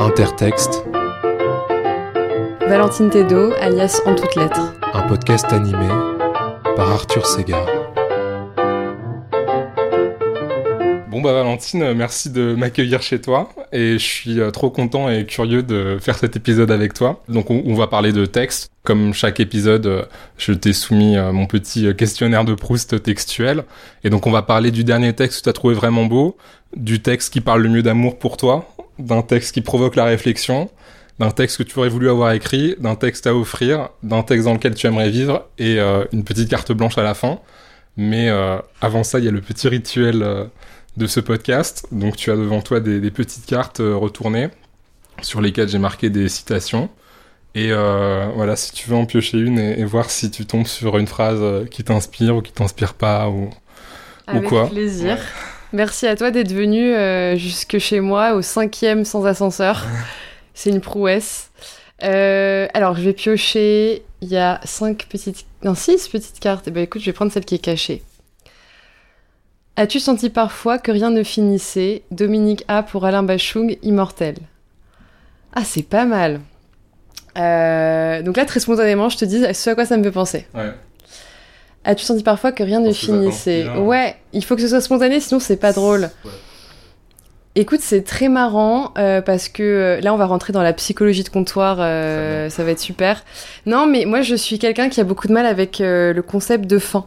Intertexte. Valentine Tedo, alias En toutes lettres. Un podcast animé par Arthur Segar. Bon bah Valentine, merci de m'accueillir chez toi et je suis euh, trop content et curieux de faire cet épisode avec toi. Donc on, va parler de texte. Comme chaque épisode, euh, je t'ai soumis euh, mon petit questionnaire de Proust textuel. Et donc on va parler du dernier texte que tu as trouvé vraiment beau, du texte qui parle le mieux d'amour pour toi, d'un texte qui provoque la réflexion, d'un texte que tu aurais voulu avoir écrit, d'un texte à offrir, d'un texte dans lequel tu aimerais vivre et une petite carte blanche à la fin. Mais avant ça, il y a le petit rituel de ce podcast. Donc tu as devant toi des, petites cartes euh, retournées sur lesquelles j'ai marqué des citations. Et euh, voilà, si tu veux en piocher une et, voir si tu tombes sur une phrase euh, qui t'inspire ou qui t'inspire pas ou, Avec ou quoi. plaisir. Merci à toi d'être venu jusque chez moi au cinquième sans ascenseur. C'est une prouesse. alors, je vais piocher. Il y a cinq petites, non six petites cartes. Et eh ben écoute, je vais prendre celle qui est cachée. As-tu senti parfois que rien ne finissait? Dominique A pour Alain Bachung, immortel. Ah, c'est pas mal. Euh, donc là, très spontanément, je te dis ce à quoi ça me fait penser. Ouais. As-tu senti parfois que rien ne finissait? Ouais, il faut que ce soit spontané, sinon c'est pas drôle. Écoute, c'est très marrant euh, parce que euh, là, on va rentrer dans la psychologie de comptoir, ça va être super. Non, mais moi, je suis quelqu'un qui a beaucoup de mal avec le concept de fin.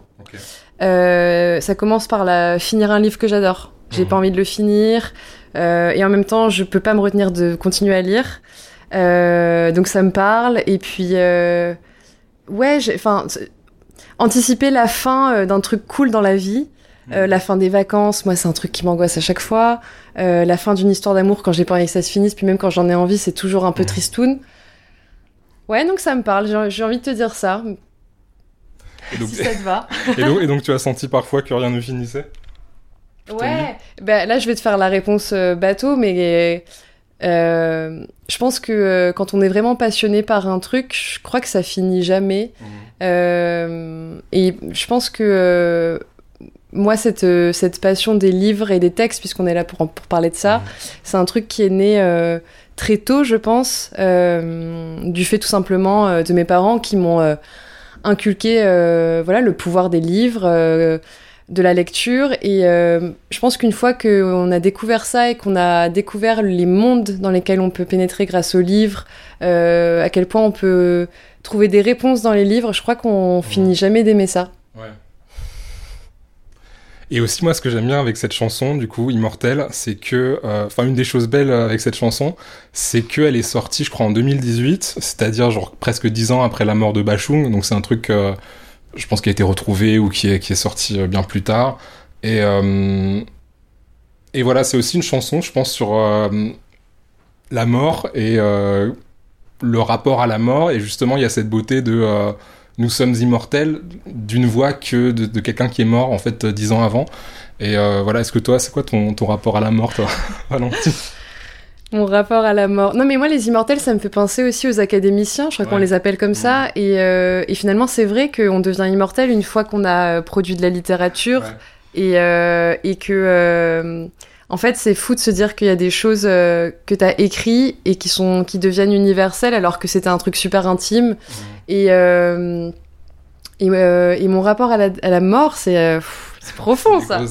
Euh, ça commence par la, finir un livre que j'adore. J'ai pas mhm. envie de le finir. Euh, et en même temps, je peux pas me retenir de continuer à lire. Euh, donc ça me parle. Et puis, euh, ouais, enfin, anticiper la fin euh, d'un truc cool dans la vie. Euh, mhm. la fin des vacances, moi c'est un truc qui m'angoisse à chaque fois. la fin d'une histoire d'amour quand j'ai pas envie que ça se finisse, puis même quand j'en ai envie, c'est toujours un peu mhm. tristoun. Ouais, donc ça me parle. J'ai envie de te dire ça. Et donc, si ça te va. et, donc, tu as senti parfois que rien ne finissait? Ouais, ben, là je vais te faire la réponse euh, bateau, mais euh, je pense que euh, quand on est vraiment passionné par un truc, je crois que ça finit jamais. Mhm. et je pense que moi, cette, cette passion des livres et des textes, puisqu'on est là pour, pour parler de ça, mhm. c'est un truc qui est né très tôt, je pense, du fait tout simplement de mes parents qui m'ont inculquer euh, voilà le pouvoir des livres, euh, de la lecture. Et euh, je pense qu'une fois qu'on a découvert ça et qu'on a découvert les mondes dans lesquels on peut pénétrer grâce aux livres, à quel point on peut trouver des réponses dans les livres, je crois qu'on finit jamais d'aimer ça. Et aussi, moi, ce que j'aime bien avec cette chanson, du coup, Immortel, c'est que, euh, enfin, une des choses belles avec cette chanson, c'est qu'elle est sortie, je crois, en 2018, c'est-à-dire, genre, presque dix ans après la mort de Bachung. Donc, c'est un truc, euh, je pense, qui a été retrouvé ou qui est, qui est sorti euh, bien plus tard. Et, et voilà, c'est aussi une chanson, je pense, sur la mort et le rapport à la mort. Et justement, il y a cette beauté de nous sommes immortels d'une voix que de, quelqu'un qui est mort en fait dix ans avant. Et euh, voilà, est-ce que toi, c'est quoi ton, ton, rapport à la mort, toi, Valentine? Mon rapport à la mort. Non, mais moi, les immortels, ça me fait penser aussi aux académiciens. Je crois qu'on les appelle comme ça. Et, euh, et, finalement, c'est vrai qu'on devient immortel une fois qu'on a euh, produit de la littérature et, et que en fait, c'est fou de se dire qu'il y a des choses euh, que tu as écrites et qui, sont, qui deviennent universelles alors que c'était un truc super intime. Et, euh, euh, et, mon rapport à la, à la mort, c'est profond ça.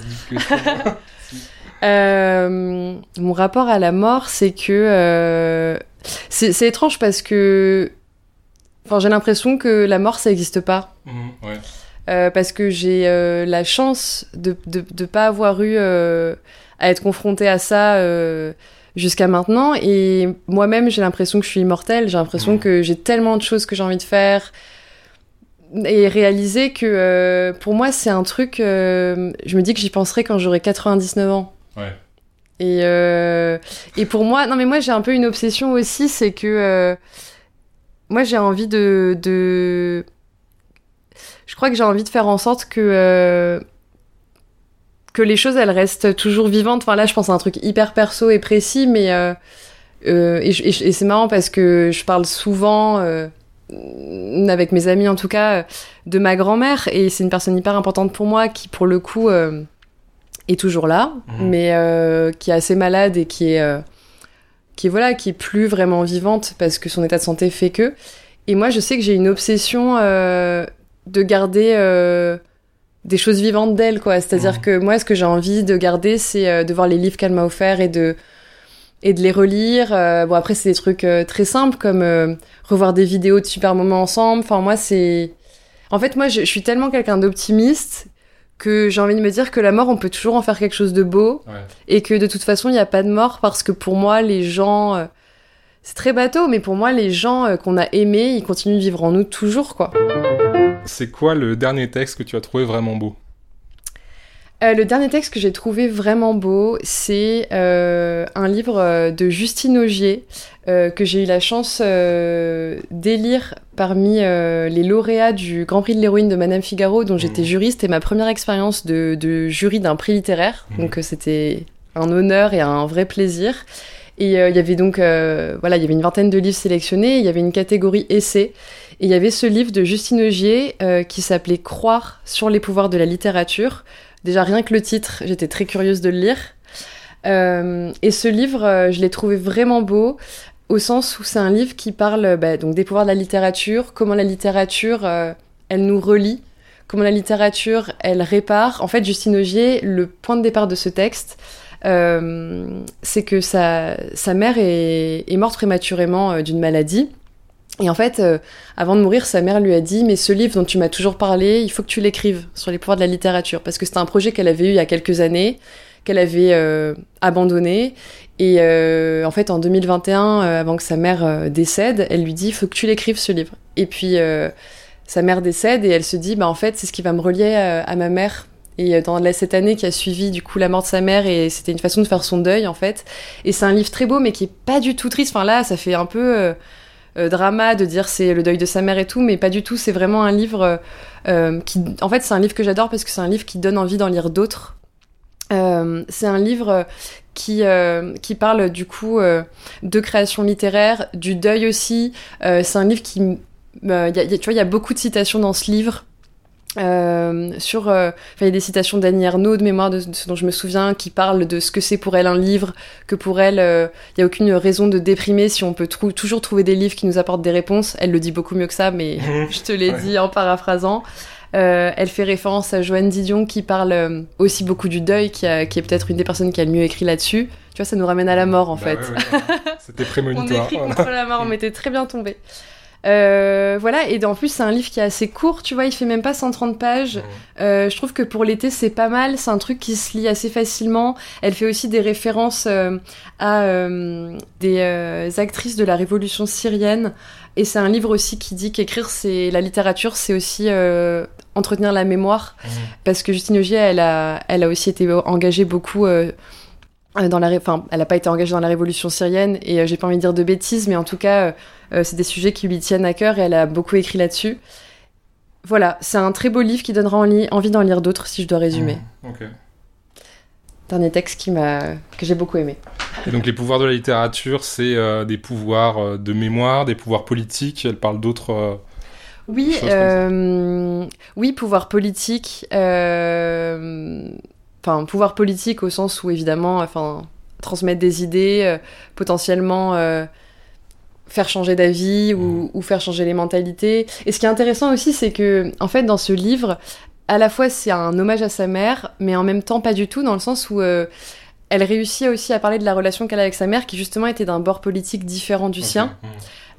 mon rapport à la mort, c'est que. c'est étrange parce que. Enfin, j'ai l'impression que la mort, ça n'existe pas. Mmh, parce que j'ai la chance de ne pas avoir eu à être confrontée à ça euh, jusqu'à maintenant. Et moi-même, j'ai l'impression que je suis immortelle. J'ai l'impression mmh. que j'ai tellement de choses que j'ai envie de faire et réaliser que euh, pour moi, c'est un truc. Euh, je me dis que j'y penserai quand j'aurai 99 ans. Ouais. Et, et pour moi, non mais moi j'ai un peu une obsession aussi, c'est que moi j'ai envie de, de, je crois que j'ai envie de faire en sorte que que les choses elles restent toujours vivantes. Enfin là, je pense à un truc hyper perso et précis, mais euh, euh, et, c'est marrant parce que je parle souvent euh, avec mes amis en tout cas de ma grand-mère et c'est une personne hyper importante pour moi qui pour le coup est toujours là, Mhm. mais euh, qui est assez malade et qui est, euh, qui est voilà, qui est plus vraiment vivante parce que son état de santé fait que. Et moi, je sais que j'ai une obsession euh, de garder euh, des choses vivantes d'elle, quoi. C'est-à-dire Mhm. que moi, ce que j'ai envie de garder, c'est euh, de voir les livres qu'elle m'a offerts et de et de les relire. Euh, bon, après, c'est des trucs euh, très simples comme euh, revoir des vidéos de super moments ensemble. Enfin, moi, c'est. En fait, moi, je, je suis tellement quelqu'un d'optimiste que j'ai envie de me dire que la mort, on peut toujours en faire quelque chose de beau Ouais. et que de toute façon, il n'y a pas de mort parce que pour moi, les gens. euh, c'est très bateau, mais pour moi, les gens euh, qu'on a aimés, ils continuent de vivre en nous toujours, quoi. C'est quoi le dernier texte que tu as trouvé vraiment beau Euh, le dernier texte que j'ai trouvé vraiment beau, c'est euh, un livre euh, de Justine Augier euh, que j'ai eu la chance d'élire parmi les lauréats du Grand Prix de l'héroïne de Madame Figaro, dont j'étais Mhm. juriste. C'était ma première expérience de, de jury d'un prix littéraire, Mhm. donc c'était un honneur et un vrai plaisir. Et il y avait donc, voilà, il y avait une vingtaine de livres sélectionnés. Il y avait une catégorie essai. Et il y avait ce livre de Justine Augier euh, qui s'appelait Croire sur les pouvoirs de la littérature. Déjà, rien que le titre, j'étais très curieuse de le lire. Euh, et ce livre, euh, je l'ai trouvé vraiment beau, au sens où c'est un livre qui parle euh, bah, donc des pouvoirs de la littérature, comment la littérature, euh, elle nous relie, comment la littérature, elle répare. En fait, Justine Augier, le point de départ de ce texte, euh, c'est que sa, sa mère est, est morte prématurément d'une maladie. Et en fait, euh, avant de mourir, sa mère lui a dit Mais ce livre dont tu m'as toujours parlé, il faut que tu l'écrives sur les pouvoirs de la littérature. Parce que c'était un projet qu'elle avait eu il y a quelques années, qu'elle avait euh, abandonné. Et euh, en fait, en 2021, euh, avant que sa mère euh, décède, elle lui dit Il faut que tu l'écrives ce livre. Et puis, euh, sa mère décède et elle se dit Bah, en fait, c'est ce qui va me relier à, à ma mère. Et dans la- cette année qui a suivi du coup la mort de sa mère, et c'était une façon de faire son deuil en fait. Et c'est un livre très beau, mais qui est pas du tout triste. Enfin là, ça fait un peu drama de dire c'est le deuil de sa mère et tout, mais pas du tout. C'est vraiment un livre euh, euh, qui, en fait, c'est un livre que j'adore parce que c'est un livre qui donne envie d'en lire d'autres. Euh, c'est un livre qui, euh, qui parle du coup euh, de création littéraire, du deuil aussi. Euh, c'est un livre qui, euh, tu vois, il y a beaucoup de citations dans ce livre. Euh, sur, euh, il y a des citations d'Annie Ernaux de mémoire de, de ce dont je me souviens qui parlent de ce que c'est pour elle un livre, que pour elle, euh, il y a aucune raison de déprimer si on peut trou- toujours trouver des livres qui nous apportent des réponses. Elle le dit beaucoup mieux que ça, mais je te l'ai Ouais. dit en paraphrasant. Euh, elle fait référence à Joanne Didion qui parle aussi beaucoup du deuil, qui, a- qui est peut-être une des personnes qui a le mieux écrit là-dessus. Tu vois, ça nous ramène à la mort en Bah fait. ouais, ouais, voilà. C'était On prémonitoire. écrit voilà. contre la mort, on m'était très bien tombé. Euh, voilà, et en plus c'est un livre qui est assez court, tu vois, il fait même pas 130 pages. Euh, je trouve que pour l'été c'est pas mal, c'est un truc qui se lit assez facilement. Elle fait aussi des références euh, à euh, des euh, actrices de la révolution syrienne. Et c'est un livre aussi qui dit qu'écrire c'est la littérature, c'est aussi entretenir la mémoire parce que Justine Augier, elle a, elle a aussi été engagée beaucoup dans la, enfin, elle n'a pas été engagée dans la révolution syrienne et euh, j'ai pas envie de dire de bêtises, mais en tout cas, euh, euh, c'est des sujets qui lui tiennent à cœur et elle a beaucoup écrit là-dessus. Voilà, c'est un très beau livre qui donnera envie d'en lire d'autres si je dois résumer. Ok. Dernier texte qui m'a, que j'ai beaucoup aimé. Et donc les pouvoirs de la littérature, c'est euh, des pouvoirs euh, de mémoire, des pouvoirs politiques. Elle parle d'autres. euh, Oui, euh, oui, pouvoir politique. Enfin, pouvoir politique au sens où évidemment, enfin, transmettre des idées, euh, potentiellement euh, faire changer d'avis ou, ou faire changer les mentalités. Et ce qui est intéressant aussi, c'est que, en fait, dans ce livre, à la fois c'est un hommage à sa mère, mais en même temps pas du tout, dans le sens où euh, elle réussit aussi à parler de la relation qu'elle a avec sa mère, qui justement était d'un bord politique différent du sien.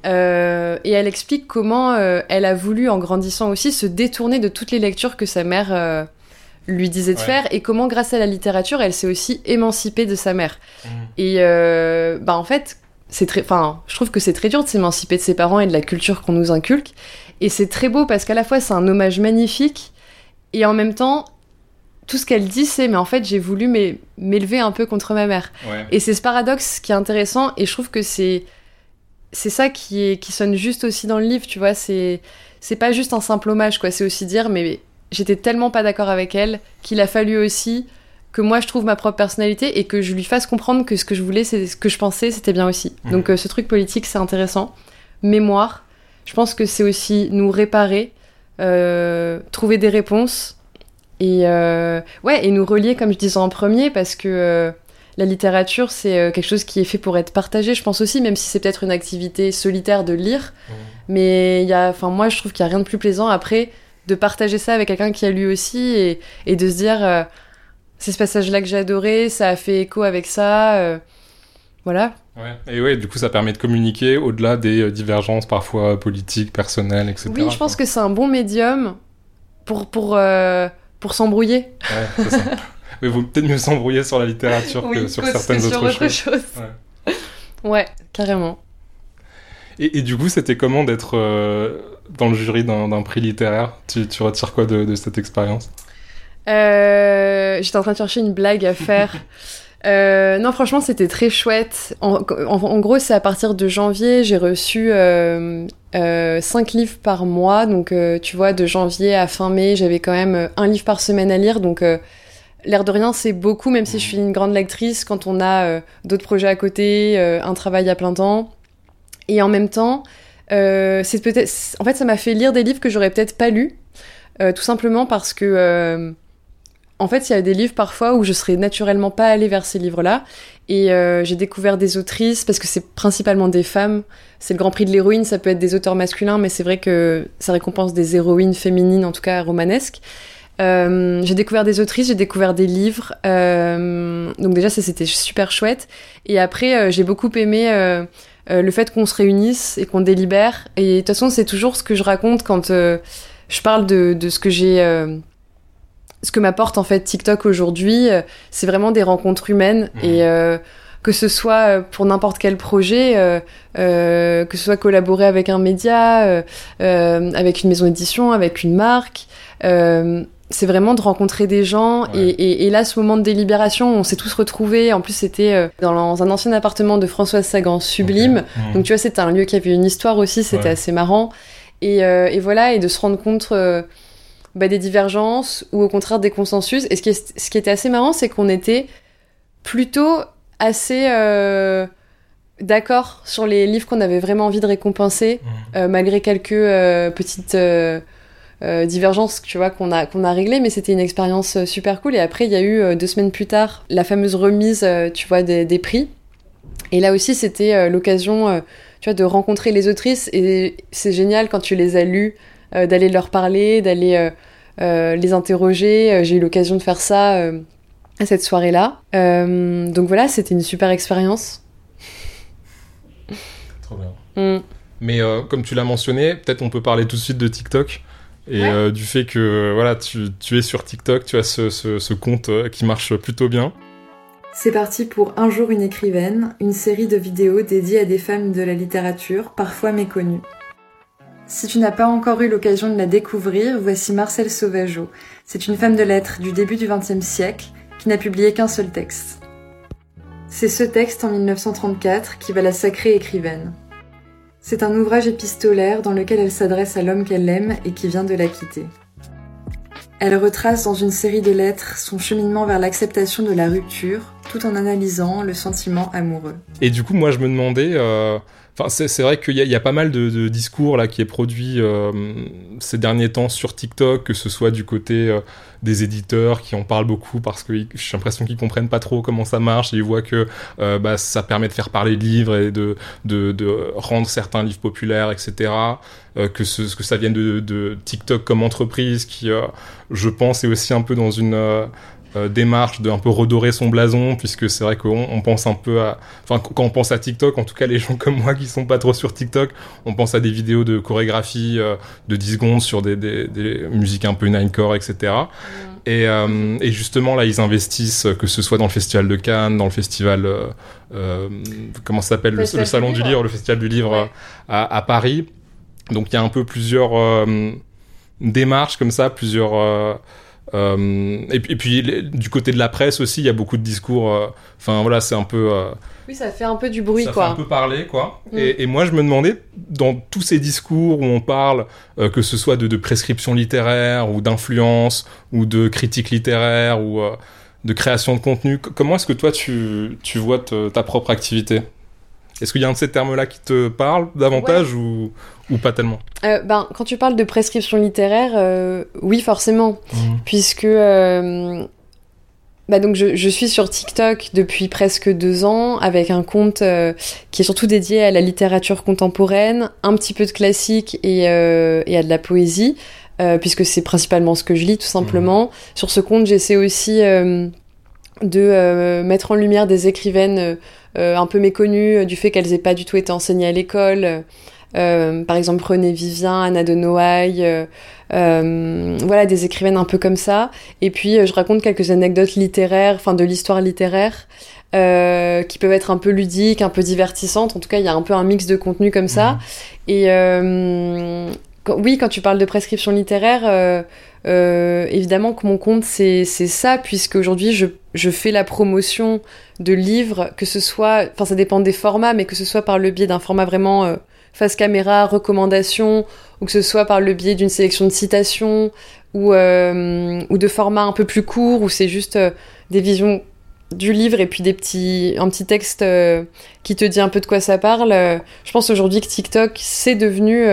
Euh, et elle explique comment euh, elle a voulu, en grandissant aussi, se détourner de toutes les lectures que sa mère lui disait de Ouais. faire, et comment, grâce à la littérature, elle s'est aussi émancipée de sa mère. Mhm. Et euh, bah en fait, c'est très, enfin, je trouve que c'est très dur de s'émanciper de ses parents et de la culture qu'on nous inculque. Et c'est très beau parce qu'à la fois c'est un hommage magnifique, et en même temps, tout ce qu'elle dit, c'est mais en fait j'ai voulu m'é- m'élever un peu contre ma mère. Ouais. Et c'est ce paradoxe qui est intéressant, et je trouve que c'est c'est ça qui est qui sonne juste aussi dans le livre, tu vois. C'est c'est pas juste un simple hommage, quoi. C'est aussi dire, mais j'étais tellement pas d'accord avec elle qu'il a fallu aussi que moi je trouve ma propre personnalité et que je lui fasse comprendre que ce que je voulais, c'est ce que je pensais, c'était bien aussi. Mhm. Donc euh, ce truc politique, c'est intéressant. Mémoire, je pense que c'est aussi nous réparer, euh, trouver des réponses Et ouais, et nous relier, comme je disais en premier, parce que la littérature, c'est quelque chose qui est fait pour être partagé, je pense aussi, même si c'est peut-être une activité solitaire de lire. Mmh. Mais il y a, enfin, moi, je trouve qu'il n'y a rien de plus plaisant après de partager ça avec quelqu'un qui a lu aussi et, et de se dire c'est ce passage-là que j'ai adoré, ça a fait écho avec ça. voilà. Ouais. Et ouais, du coup, ça permet de communiquer au-delà des euh, divergences parfois politiques, personnelles, etc. Oui, je pense que c'est un bon médium pour, pour, euh, pour s'embrouiller. Ouais, c'est ça. Mais vaut peut-être mieux s'embrouiller sur la littérature que sur certaines autres, choses. Ouais. carrément. Et, et, du coup, c'était comment d'être euh, dans le jury d'un prix littéraire tu, tu, retires quoi de, de cette expérience? J'étais en train de chercher une blague à faire. Euh, non, franchement, c'était très chouette. En, gros, c'est à partir de janvier, j'ai reçu euh, euh, 5 livres par mois. Donc, euh, tu vois, de janvier à fin mai, j'avais quand même euh, un livre par semaine à lire. Donc, l'air de rien, c'est beaucoup, même si je suis une grande lectrice, quand on a d'autres projets à côté, un travail à plein temps. Et en même temps, c'est peut-être, en fait, ça m'a fait lire des livres que j'aurais peut-être pas lus, tout simplement parce que en fait, il y a des livres parfois où je serais naturellement pas allée vers ces livres-là. Et euh, j'ai découvert des autrices, parce que c'est principalement des femmes. C'est le Grand Prix de l'héroïne, ça peut être des auteurs masculins, mais c'est vrai que ça récompense des héroïnes féminines, en tout cas romanesques. Euh, j'ai découvert des autrices, j'ai découvert des livres. Euh, donc déjà, ça c'était super chouette. Et après, j'ai beaucoup aimé le fait qu'on se réunisse et qu'on délibère. Et de toute façon, c'est toujours ce que je raconte quand je parle de, de ce que j'ai ce que m'apporte en fait TikTok aujourd'hui, euh, c'est vraiment des rencontres humaines mmh. et euh, que ce soit euh, pour n'importe quel projet, que ce soit collaborer avec un média, avec une maison d'édition, avec une marque, c'est vraiment de rencontrer des gens. Et, là, ce moment de délibération, on s'est tous retrouvés. En plus, c'était dans un ancien appartement de Françoise Sagan, sublime. Mmh. Donc tu vois, c'était un lieu qui avait une histoire aussi, c'était assez marrant. Et, et, voilà, et de se rendre compte bah, des divergences ou au contraire des consensus. Et ce qui, ce qui était assez marrant, c'est qu'on était plutôt assez euh, d'accord sur les livres qu'on avait vraiment envie de récompenser, mmh. euh, malgré quelques euh, divergences, tu vois, qu'on a, qu'on a réglées. Mais c'était une expérience super cool. Et après, il y a eu deux semaines plus tard la fameuse remise, tu vois, des, des, prix. Et là aussi, c'était l'occasion, tu vois, de rencontrer les autrices. Et c'est génial quand tu les as lues euh, d'aller leur parler, d'aller euh, euh, les interroger. J'ai eu l'occasion de faire ça à cette soirée-là. donc voilà, c'était une super expérience. Trop bien. Mm. Mais comme tu l'as mentionné, peut-être on peut parler tout de suite de TikTok et du fait que voilà, tu, tu, es sur TikTok, tu as ce, ce, ce compte qui marche plutôt bien. C'est parti pour Un jour une écrivaine, une série de vidéos dédiées à des femmes de la littérature, parfois méconnues. Si tu n'as pas encore eu l'occasion de la découvrir, voici Marcel Sauvageau. C'est une femme de lettres du début du XXe siècle qui n'a publié qu'un seul texte. C'est ce texte en 1934 qui va la sacrer écrivaine. C'est un ouvrage épistolaire dans lequel elle s'adresse à l'homme qu'elle aime et qui vient de la quitter. Elle retrace dans une série de lettres son cheminement vers l'acceptation de la rupture, tout en analysant le sentiment amoureux. Et du coup, moi, je me demandais, euh, c'est vrai qu'il y, a pas mal de, discours là qui est produit euh, ces derniers temps sur TikTok, que ce soit du côté euh, des éditeurs qui en parlent beaucoup parce que j'ai l'impression qu'ils comprennent pas trop comment ça marche et ils voient que euh, bah, ça permet de faire parler de livres et de, de, rendre certains livres populaires, etc. que, ce, que ça vienne de TikTok comme entreprise qui, je pense, est aussi un peu dans une euh, démarche de un peu redorer son blason puisque c'est vrai qu'on on pense un peu à enfin quand on pense à TikTok en tout cas les gens comme moi qui sont pas trop sur TikTok on pense à des vidéos de chorégraphie euh, de 10 secondes sur des, des, des, musiques un peu ninecore etc et, euh, et, justement là ils investissent que ce soit dans le festival de Cannes dans le festival comment ça s'appelle le, salon du livre. Le festival du livre à, à, Paris. Donc il y a un peu plusieurs démarches comme ça plusieurs euh, et, puis du côté de la presse aussi, il y a beaucoup de discours. Euh, enfin voilà, c'est un peu. Euh, oui, ça fait un peu du bruit, ça quoi. Ça fait un peu parler, quoi. Mm. Et, moi, je me demandais, dans tous ces discours où on parle, que ce soit de, de prescription littéraire ou d'influence ou de critique littéraire ou de création de contenu, comment est-ce que toi tu, tu vois ta propre activité? Est-ce qu'il y a un de ces termes-là qui te parle davantage ou, ou pas tellement? Euh, ben, Quand tu parles de prescription littéraire, euh, oui, forcément. Mmh. Puisque euh, bah donc je, je, suis sur TikTok depuis presque deux ans avec un compte qui est surtout dédié à la littérature contemporaine, un petit peu de classique et, et à de la poésie, puisque c'est principalement ce que je lis tout simplement. Mmh. Sur ce compte, j'essaie aussi de mettre en lumière des écrivaines un peu méconnues euh, du fait qu'elles aient pas du tout été enseignées à l'école. Euh, par exemple René Vivien, Anna de Noailles, voilà des écrivaines un peu comme ça. Et puis je raconte quelques anecdotes littéraires, enfin de l'histoire littéraire, qui peuvent être un peu ludiques, un peu divertissantes. En tout cas, il y a un peu un mix de contenu comme ça. Mmh. Et oui, quand tu parles de prescription littéraire, euh, évidemment que mon compte c'est ça puisque aujourd'hui je, je, fais la promotion de livres que ce soit enfin ça dépend des formats mais que ce soit par le biais d'un format vraiment euh, face caméra recommandation ou que ce soit par le biais d'une sélection de citations ou euh, ou de formats un peu plus courts où c'est juste euh, des visions du livre et puis des petits un petit texte qui te dit un peu de quoi ça parle. Je pense aujourd'hui que TikTok c'est devenu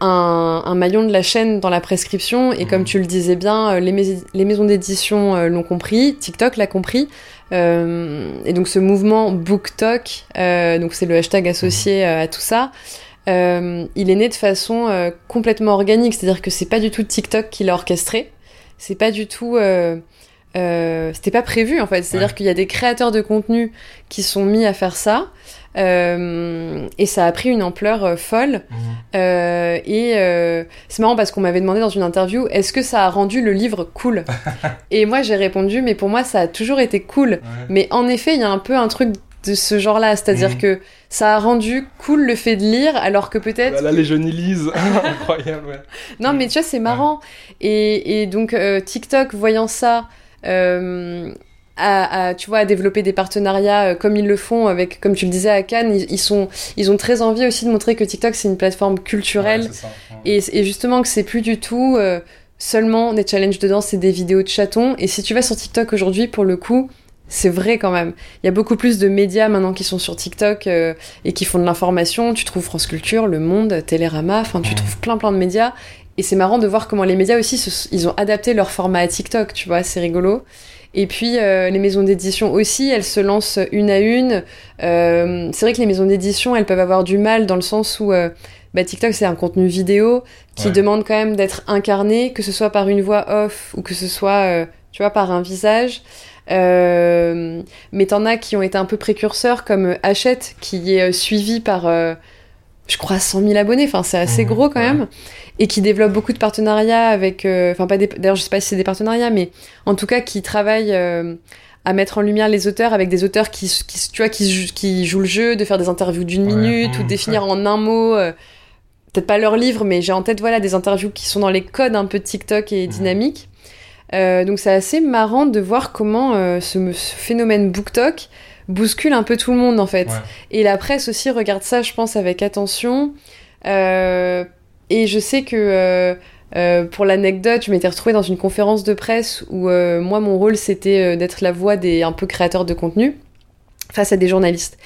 un, maillon de la chaîne dans la prescription. Et comme mmh. tu le disais bien, euh, les, maisons d'édition euh, l'ont compris, TikTok l'a compris. Euh, et donc ce mouvement BookTok, donc c'est le hashtag associé mmh. à tout ça, il est né de façon complètement organique. C'est-à-dire que c'est pas du tout TikTok qui l'a orchestré. C'est pas du tout... c'était pas prévu en fait. C'est-à-dire qu'il y a des créateurs de contenu qui sont mis à faire ça. Euh, et ça a pris une ampleur euh, folle. Mhm. Euh, et c'est marrant parce qu'on m'avait demandé dans une interview est-ce que ça a rendu le livre cool Et moi j'ai répondu mais pour moi ça a toujours été cool. Mais en effet, il y a un peu un truc de ce genre-là, c'est-à-dire mhm. que ça a rendu cool le fait de lire, alors que peut-être. Là, les jeunes y lisent, incroyable. Ouais. Non, mais tu vois, c'est marrant. Et, et, donc TikTok, voyant ça, à, tu vois, à développer des partenariats euh, comme ils le font avec, comme tu le disais à Cannes, ils, sont, ils ont très envie aussi de montrer que TikTok c'est une plateforme culturelle et, et, justement que c'est plus du tout euh, seulement des challenges de danse c'est des vidéos de chatons. Et si tu vas sur TikTok aujourd'hui, pour le coup, c'est vrai quand même. Il y a beaucoup plus de médias maintenant qui sont sur TikTok euh, et qui font de l'information. Tu trouves France Culture, Le Monde, Télérama, enfin tu trouves plein plein de médias. Et c'est marrant de voir comment les médias aussi, ils ont adapté leur format à TikTok, tu vois, c'est rigolo. Et puis euh, les maisons d'édition aussi, elles se lancent une à une. Euh, c'est vrai que les maisons d'édition, elles peuvent avoir du mal dans le sens où euh, bah, TikTok c'est un contenu vidéo qui demande quand même d'être incarné, que ce soit par une voix off ou que ce soit, tu vois, par un visage. mais t'en as qui ont été un peu précurseurs comme Hachette qui est suivi par je crois 100 000 abonnés, enfin c'est assez mmh, gros quand même, et qui développe beaucoup de partenariats avec, euh, enfin pas des, d'ailleurs je sais pas si c'est des partenariats, mais en tout cas qui travaille euh, à mettre en lumière les auteurs avec des auteurs qui, qui tu vois, qui, qui jouent le jeu, de faire des interviews d'une minute ou mmh, définir en un mot, euh, peut-être pas leur livre, mais j'ai en tête voilà des interviews qui sont dans les codes un peu TikTok et mmh. dynamiques. donc c'est assez marrant de voir comment ce, ce, phénomène BookTok bouscule un peu tout le monde en fait. Et la presse aussi regarde ça, je pense, avec attention. Euh, et je sais que euh, euh, pour l'anecdote, je m'étais retrouvée dans une conférence de presse où moi mon rôle c'était d'être la voix des un peu créateurs de contenu face à des journalistes.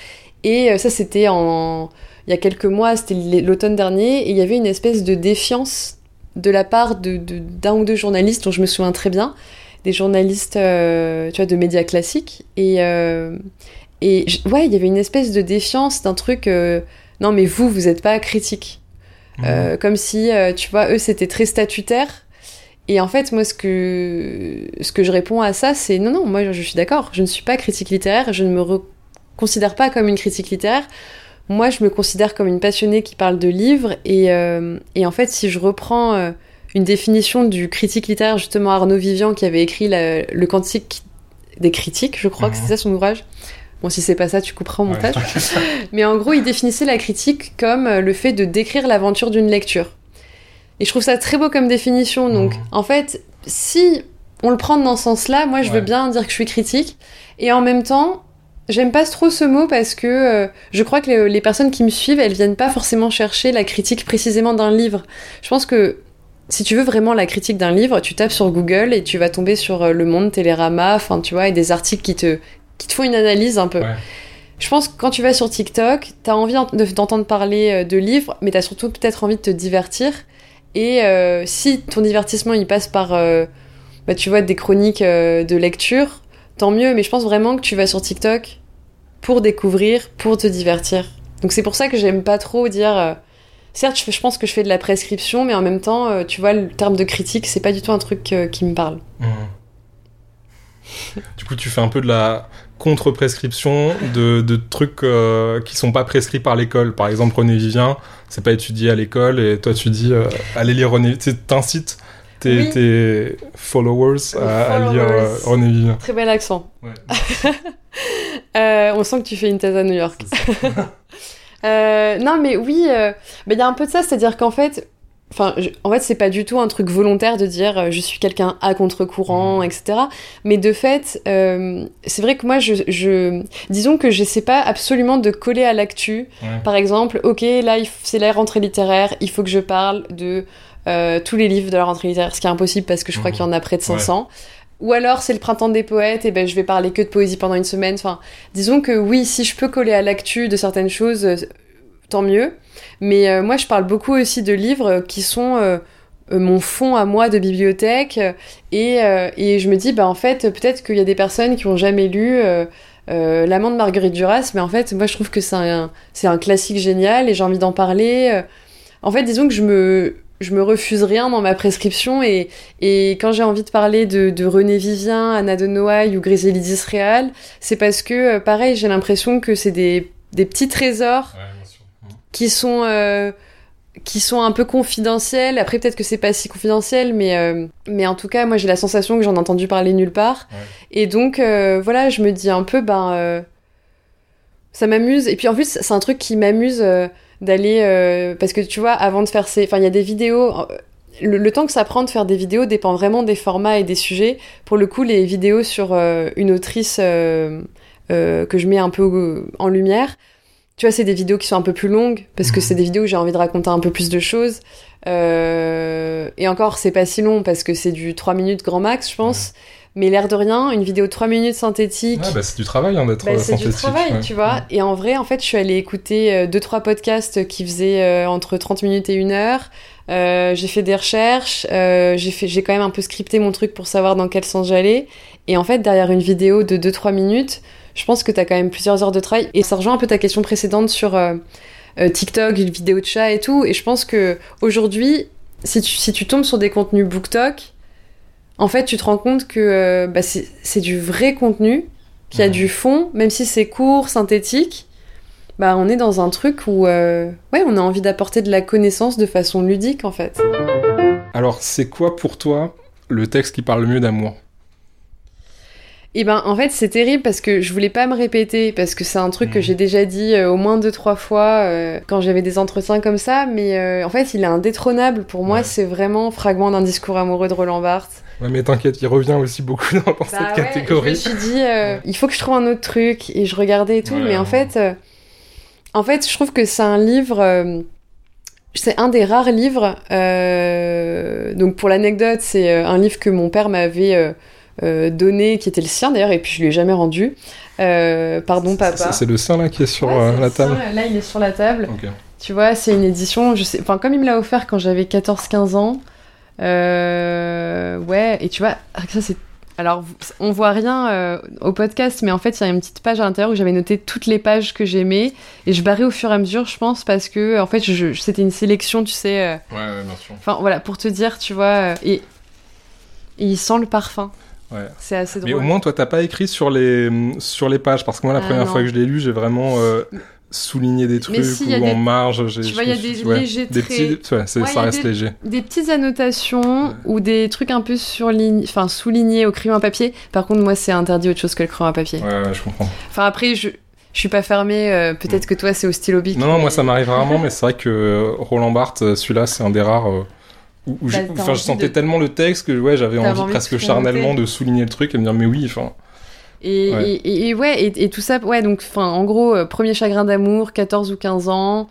Et ça c'était en il y a quelques mois, c'était l'automne dernier, et il y avait une espèce de défiance de la part de d'un ou deux journalistes dont je me souviens très bien, des journalistes euh, tu vois, de médias classiques. Et, euh, et ouais, il y avait une espèce de défiance d'un truc. Euh, non, mais vous, vous n'êtes pas critique. Mmh. comme si, tu vois, eux, c'était très statutaire. Et en fait, moi, ce que, ce que je réponds à ça, c'est non, non, moi, je suis d'accord. Je ne suis pas critique littéraire. Je ne me considère pas comme une critique littéraire. Moi, je me considère comme une passionnée qui parle de livres. Et, et en fait, si je reprends une définition du critique littéraire, justement Arnaud Vivian, qui avait écrit le Cantique des critiques, je crois que c'est ça son ouvrage. Bon, si c'est pas ça, tu couperas au montage. Mais en gros, il définissait la critique comme euh, le fait de décrire l'aventure d'une lecture. Et je trouve ça très beau comme définition. Donc, en fait, si on le prend dans ce sens-là, moi, je veux bien dire que je suis critique. Et en même temps, j'aime pas trop ce mot parce que euh, je crois que les, les, personnes qui me suivent, elles viennent pas forcément chercher la critique précisément d'un livre. Je pense que si tu veux vraiment la critique d'un livre, tu tapes sur Google et tu vas tomber sur euh, Le Monde, Télérama, enfin tu vois, et des articles qui te, qui te font une analyse un peu. Je je pense que quand tu vas sur TikTok, t'as envie d'entendre parler de livres, mais t'as surtout peut-être envie de te divertir. Et si ton divertissement il passe par, bah, tu vois, des chroniques de lecture, tant mieux. Mais je pense vraiment que tu vas sur TikTok pour découvrir, pour te divertir. Donc c'est pour ça que j'aime pas trop dire. Euh, certes, je, pense que je fais de la prescription, mais en même temps, euh, tu vois, le terme de critique, c'est pas du tout un truc euh, qui me parle. Mmh. du coup, tu fais un peu de la contre-prescription de, de, trucs qui sont pas prescrits par l'école. Par exemple, René Vivien, c'est pas étudié à l'école, et toi, tu dis, allez lire René. T'incites tes, followers à, lire René Vivien. Très bel accent. Ouais. on sent que tu fais une thèse à New York. Euh, non, mais oui, euh, il y a un peu de ça, c'est-à-dire qu'en fait, Enfin, en fait, c'est pas du tout un truc volontaire de dire euh, je suis quelqu'un à contre-courant, mmh. etc. Mais de fait, c'est vrai que moi, je, disons que j'essaie pas absolument de coller à l'actu. Par exemple, ok, là, c'est la rentrée littéraire, il faut que je parle de tous les livres de la rentrée littéraire, ce qui est impossible parce que je crois mmh. qu'il y en a près de 500. Ou alors c'est le printemps des poètes, et ben je vais parler que de poésie pendant une semaine. Enfin, disons que oui, si je peux coller à l'actu de certaines choses, euh, tant mieux. Mais euh, moi, je parle beaucoup aussi de livres qui sont euh, mon fond à moi de bibliothèque. Et, et je me dis, bah en fait, peut-être qu'il y a des personnes qui ont jamais lu. L'amant de Marguerite Duras, mais en fait, moi je trouve que c'est un, un classique génial et j'ai envie d'en parler. En fait, disons que je me, je me refuse rien dans ma prescription et, et quand j'ai envie de parler de, de, René Vivien, Anna de Noailles ou Griselidis Réal, c'est parce que, euh, pareil, j'ai l'impression que c'est des, des, petits trésors qui sont... Euh, qui sont un peu confidentiels. Après, peut-être que c'est pas si confidentiel, mais, euh, mais en tout cas, moi, j'ai la sensation que j'en ai entendu parler nulle part. Et donc, voilà, je me dis un peu, ben, ça m'amuse. Et puis, en plus, c'est un truc qui m'amuse d'aller euh, parce que tu vois avant de faire ces enfin il y a des vidéos euh, le, temps que ça prend de faire des vidéos dépend vraiment des formats et des sujets. Pour le coup les vidéos sur euh, une autrice que je mets un peu en lumière tu vois c'est des vidéos qui sont un peu plus longues parce que c'est des vidéos où j'ai envie de raconter un peu plus de choses. Et encore c'est pas si long parce que c'est du 3 minutes grand max je pense mais l'air de rien, une vidéo de 3 minutes synthétique. Bah c'est du travail hein, d'être bah, synthétique. C'est du travail, tu vois. Et en vrai, en fait, je suis allée écouter 2-3 euh, podcasts qui faisaient euh, entre 30 minutes et 1 heure. Euh, j'ai fait des recherches, euh, j'ai fait, j'ai quand même un peu scripté mon truc pour savoir dans quel sens j'allais. Et en fait, derrière une vidéo de 2-3 minutes, je pense que t'as quand même plusieurs heures de travail. Et ça rejoint un peu ta question précédente sur euh, TikTok, une vidéo de chat et tout. Et je pense que aujourd'hui, si tu, si tu tombes sur des contenus BookTok, en fait, tu te rends compte que euh, bah, c'est du vrai contenu, qu'il y a du fond, même si c'est court, synthétique. Bah, on est dans un truc où euh, ouais, on a envie d'apporter de la connaissance de façon ludique, en fait. Alors, c'est quoi pour toi le texte qui parle le mieux d'amour? Eh ben en fait c'est terrible parce que je voulais pas me répéter parce que c'est un truc que mmh. j'ai déjà dit euh, au moins deux trois fois euh, quand j'avais des entretiens comme ça mais en fait il est indétrônable pour moi c'est vraiment fragment d'un discours amoureux de Roland Barthes. Ouais mais t'inquiète il revient aussi beaucoup dans, cette bah catégorie. Je me suis dit il faut que je trouve un autre truc et je regardais et tout mais en fait en fait je trouve que c'est un livre c'est un des rares livres donc pour l'anecdote c'est un livre que mon père m'avait euh, donné, qui était le sien d'ailleurs, et puis je lui ai jamais rendu. Euh, pardon, papa. C'est le sien là qui est sur euh, la table Là, il est sur la table. Tu vois, c'est une édition, je sais, enfin, comme il me l'a offert quand j'avais 14-15 ans. Ouais, et tu vois, ça c'est alors, on voit rien au podcast, mais en fait, il y a une petite page à l'intérieur où j'avais noté toutes les pages que j'aimais et je barrais au fur et à mesure, je pense, parce que en fait, c'était une sélection, tu sais. ouais, ouais, bien sûr. Enfin, voilà, pour te dire, tu vois, et, et il sent le parfum. C'est assez drôle. Mais au moins, toi, t'as pas écrit sur les, sur les pages, parce que moi, la ah, première fois que je l'ai lu, j'ai vraiment euh, souligné des trucs ou en marge. Tu vois, il y a des légers des petits, ça reste léger. Des petites annotations ou des trucs un peu surlignés, enfin soulignés au crayon à papier. Par contre, moi, c'est interdit autre chose que le crayon à papier. Ouais, je comprends. Enfin, après, je. Je suis pas fermé, euh, peut-être que toi c'est au stylo bic. Non, non, moi ça m'arrive rarement, mais c'est vrai que euh, Roland Barthes, celui-là, c'est un des rares où, enfin, je sentais tellement le texte que ouais, j'avais envie, presque charnellement de souligner le truc et me dire mais oui, enfin. Et ouais, et, ouais et, tout ça, ouais, donc, enfin, en gros, euh, premier chagrin d'amour, 14 ou 15 ans.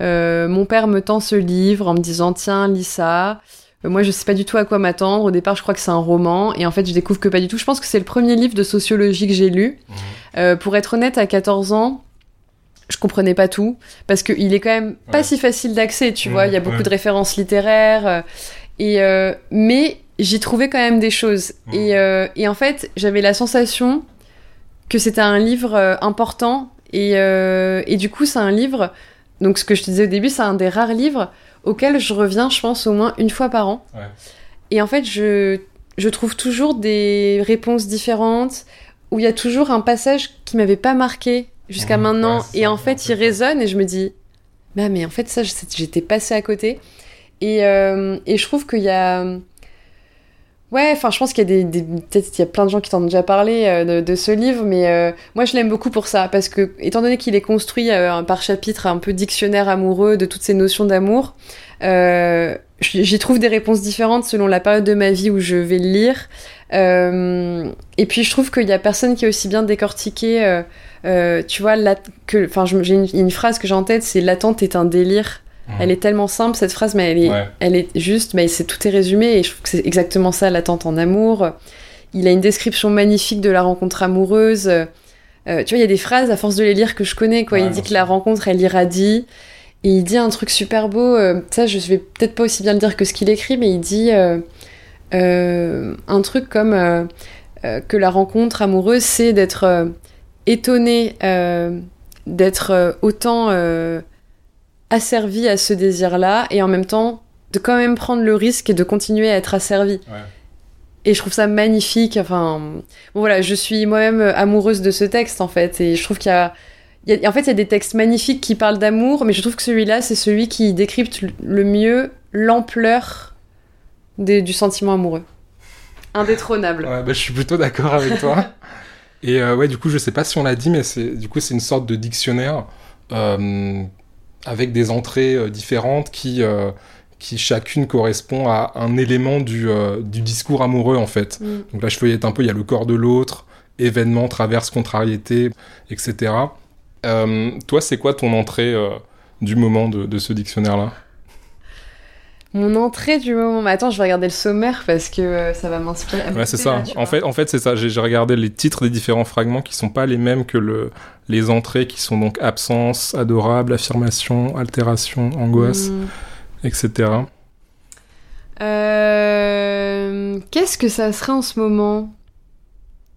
Euh, mon père me tend ce livre en me disant tiens, lis ça. Euh, moi, je sais pas du tout à quoi m'attendre. Au départ, je crois que c'est un roman, et en fait, je découvre que pas du tout. Je pense que c'est le premier livre de sociologie que j'ai lu. Mmh. pour être honnête, à 14 ans, je comprenais pas tout parce que il est quand même pas si facile d'accès, tu vois. Il y a beaucoup de références littéraires et mais j'y trouvais quand même des choses. Et, et en fait, j'avais la sensation que c'était un livre important et, et du coup, c'est un livre. Donc, ce que je te disais au début, c'est un des rares livres auquel je reviens, je pense, au moins une fois par an. Et en fait, je, je trouve toujours des réponses différentes, où il y a toujours un passage qui m'avait pas marqué jusqu'à mmh. maintenant. et en fait, il résonne et je me dis, bah, mais en fait, ça, j'étais passé à côté. Et, euh, et je trouve qu'il y a. Ouais, enfin, je pense qu'il y a des, peut-être il y a plein de gens qui t'en ont déjà parlé euh, de, ce livre, mais euh, moi je l'aime beaucoup pour ça parce que étant donné qu'il est construit par chapitre un peu dictionnaire amoureux de toutes ces notions d'amour, j'y trouve des réponses différentes selon la période de ma vie où je vais le lire. Euh, et puis je trouve qu'il y a personne qui est aussi bien décortiqué. Euh, euh, tu vois, que, enfin, j'ai une, phrase que j'ai en tête, c'est l'attente est un délire. Mmh. Elle est tellement simple cette phrase, mais elle est, elle est juste, mais c'est tout est résumé et je trouve que c'est exactement ça l'attente en amour. Il a une description magnifique de la rencontre amoureuse. tu vois, il y a des phrases à force de les lire que je connais. Quoi, il dit que la rencontre elle irradie. Et il dit un truc super beau, euh, ça je vais peut-être pas aussi bien le dire que ce qu'il écrit, mais il dit euh, euh, un truc comme que la rencontre amoureuse, c'est d'être étonné, d'être autant asservi à ce désir-là, et en même temps de quand même prendre le risque et de continuer à être asservi. Et je trouve ça magnifique. Enfin, bon voilà, je suis moi-même amoureuse de ce texte en fait, et je trouve qu'il y a en fait, il y a des textes magnifiques qui parlent d'amour, mais je trouve que celui-là, c'est celui qui décrypte le mieux l'ampleur du sentiment amoureux. Indétrônable. Ouais, bah, je suis plutôt d'accord avec toi. Et euh, ouais, du coup, je sais pas si on l'a dit, mais c'est du coup, c'est une sorte de dictionnaire euh, avec des entrées euh, différentes qui qui chacune correspond à un élément du, du discours amoureux en fait. Mm. Donc là, je feuillette un peu, il y a le corps de l'autre, événement, traverse, contrariété, etc. Euh, toi, c'est quoi ton entrée euh, du moment de, ce dictionnaire-là? Mon entrée du moment. Mais attends, je vais regarder le sommaire parce que euh, ça va m'inspirer. Ouais, c'est ça. en fait, en fait, c'est ça. J'ai regardé les titres des différents fragments qui sont pas les mêmes que le, les entrées qui sont donc absence, adorable, affirmation, altération, angoisse, hmm. etc. Qu'est-ce que ça serait en ce moment?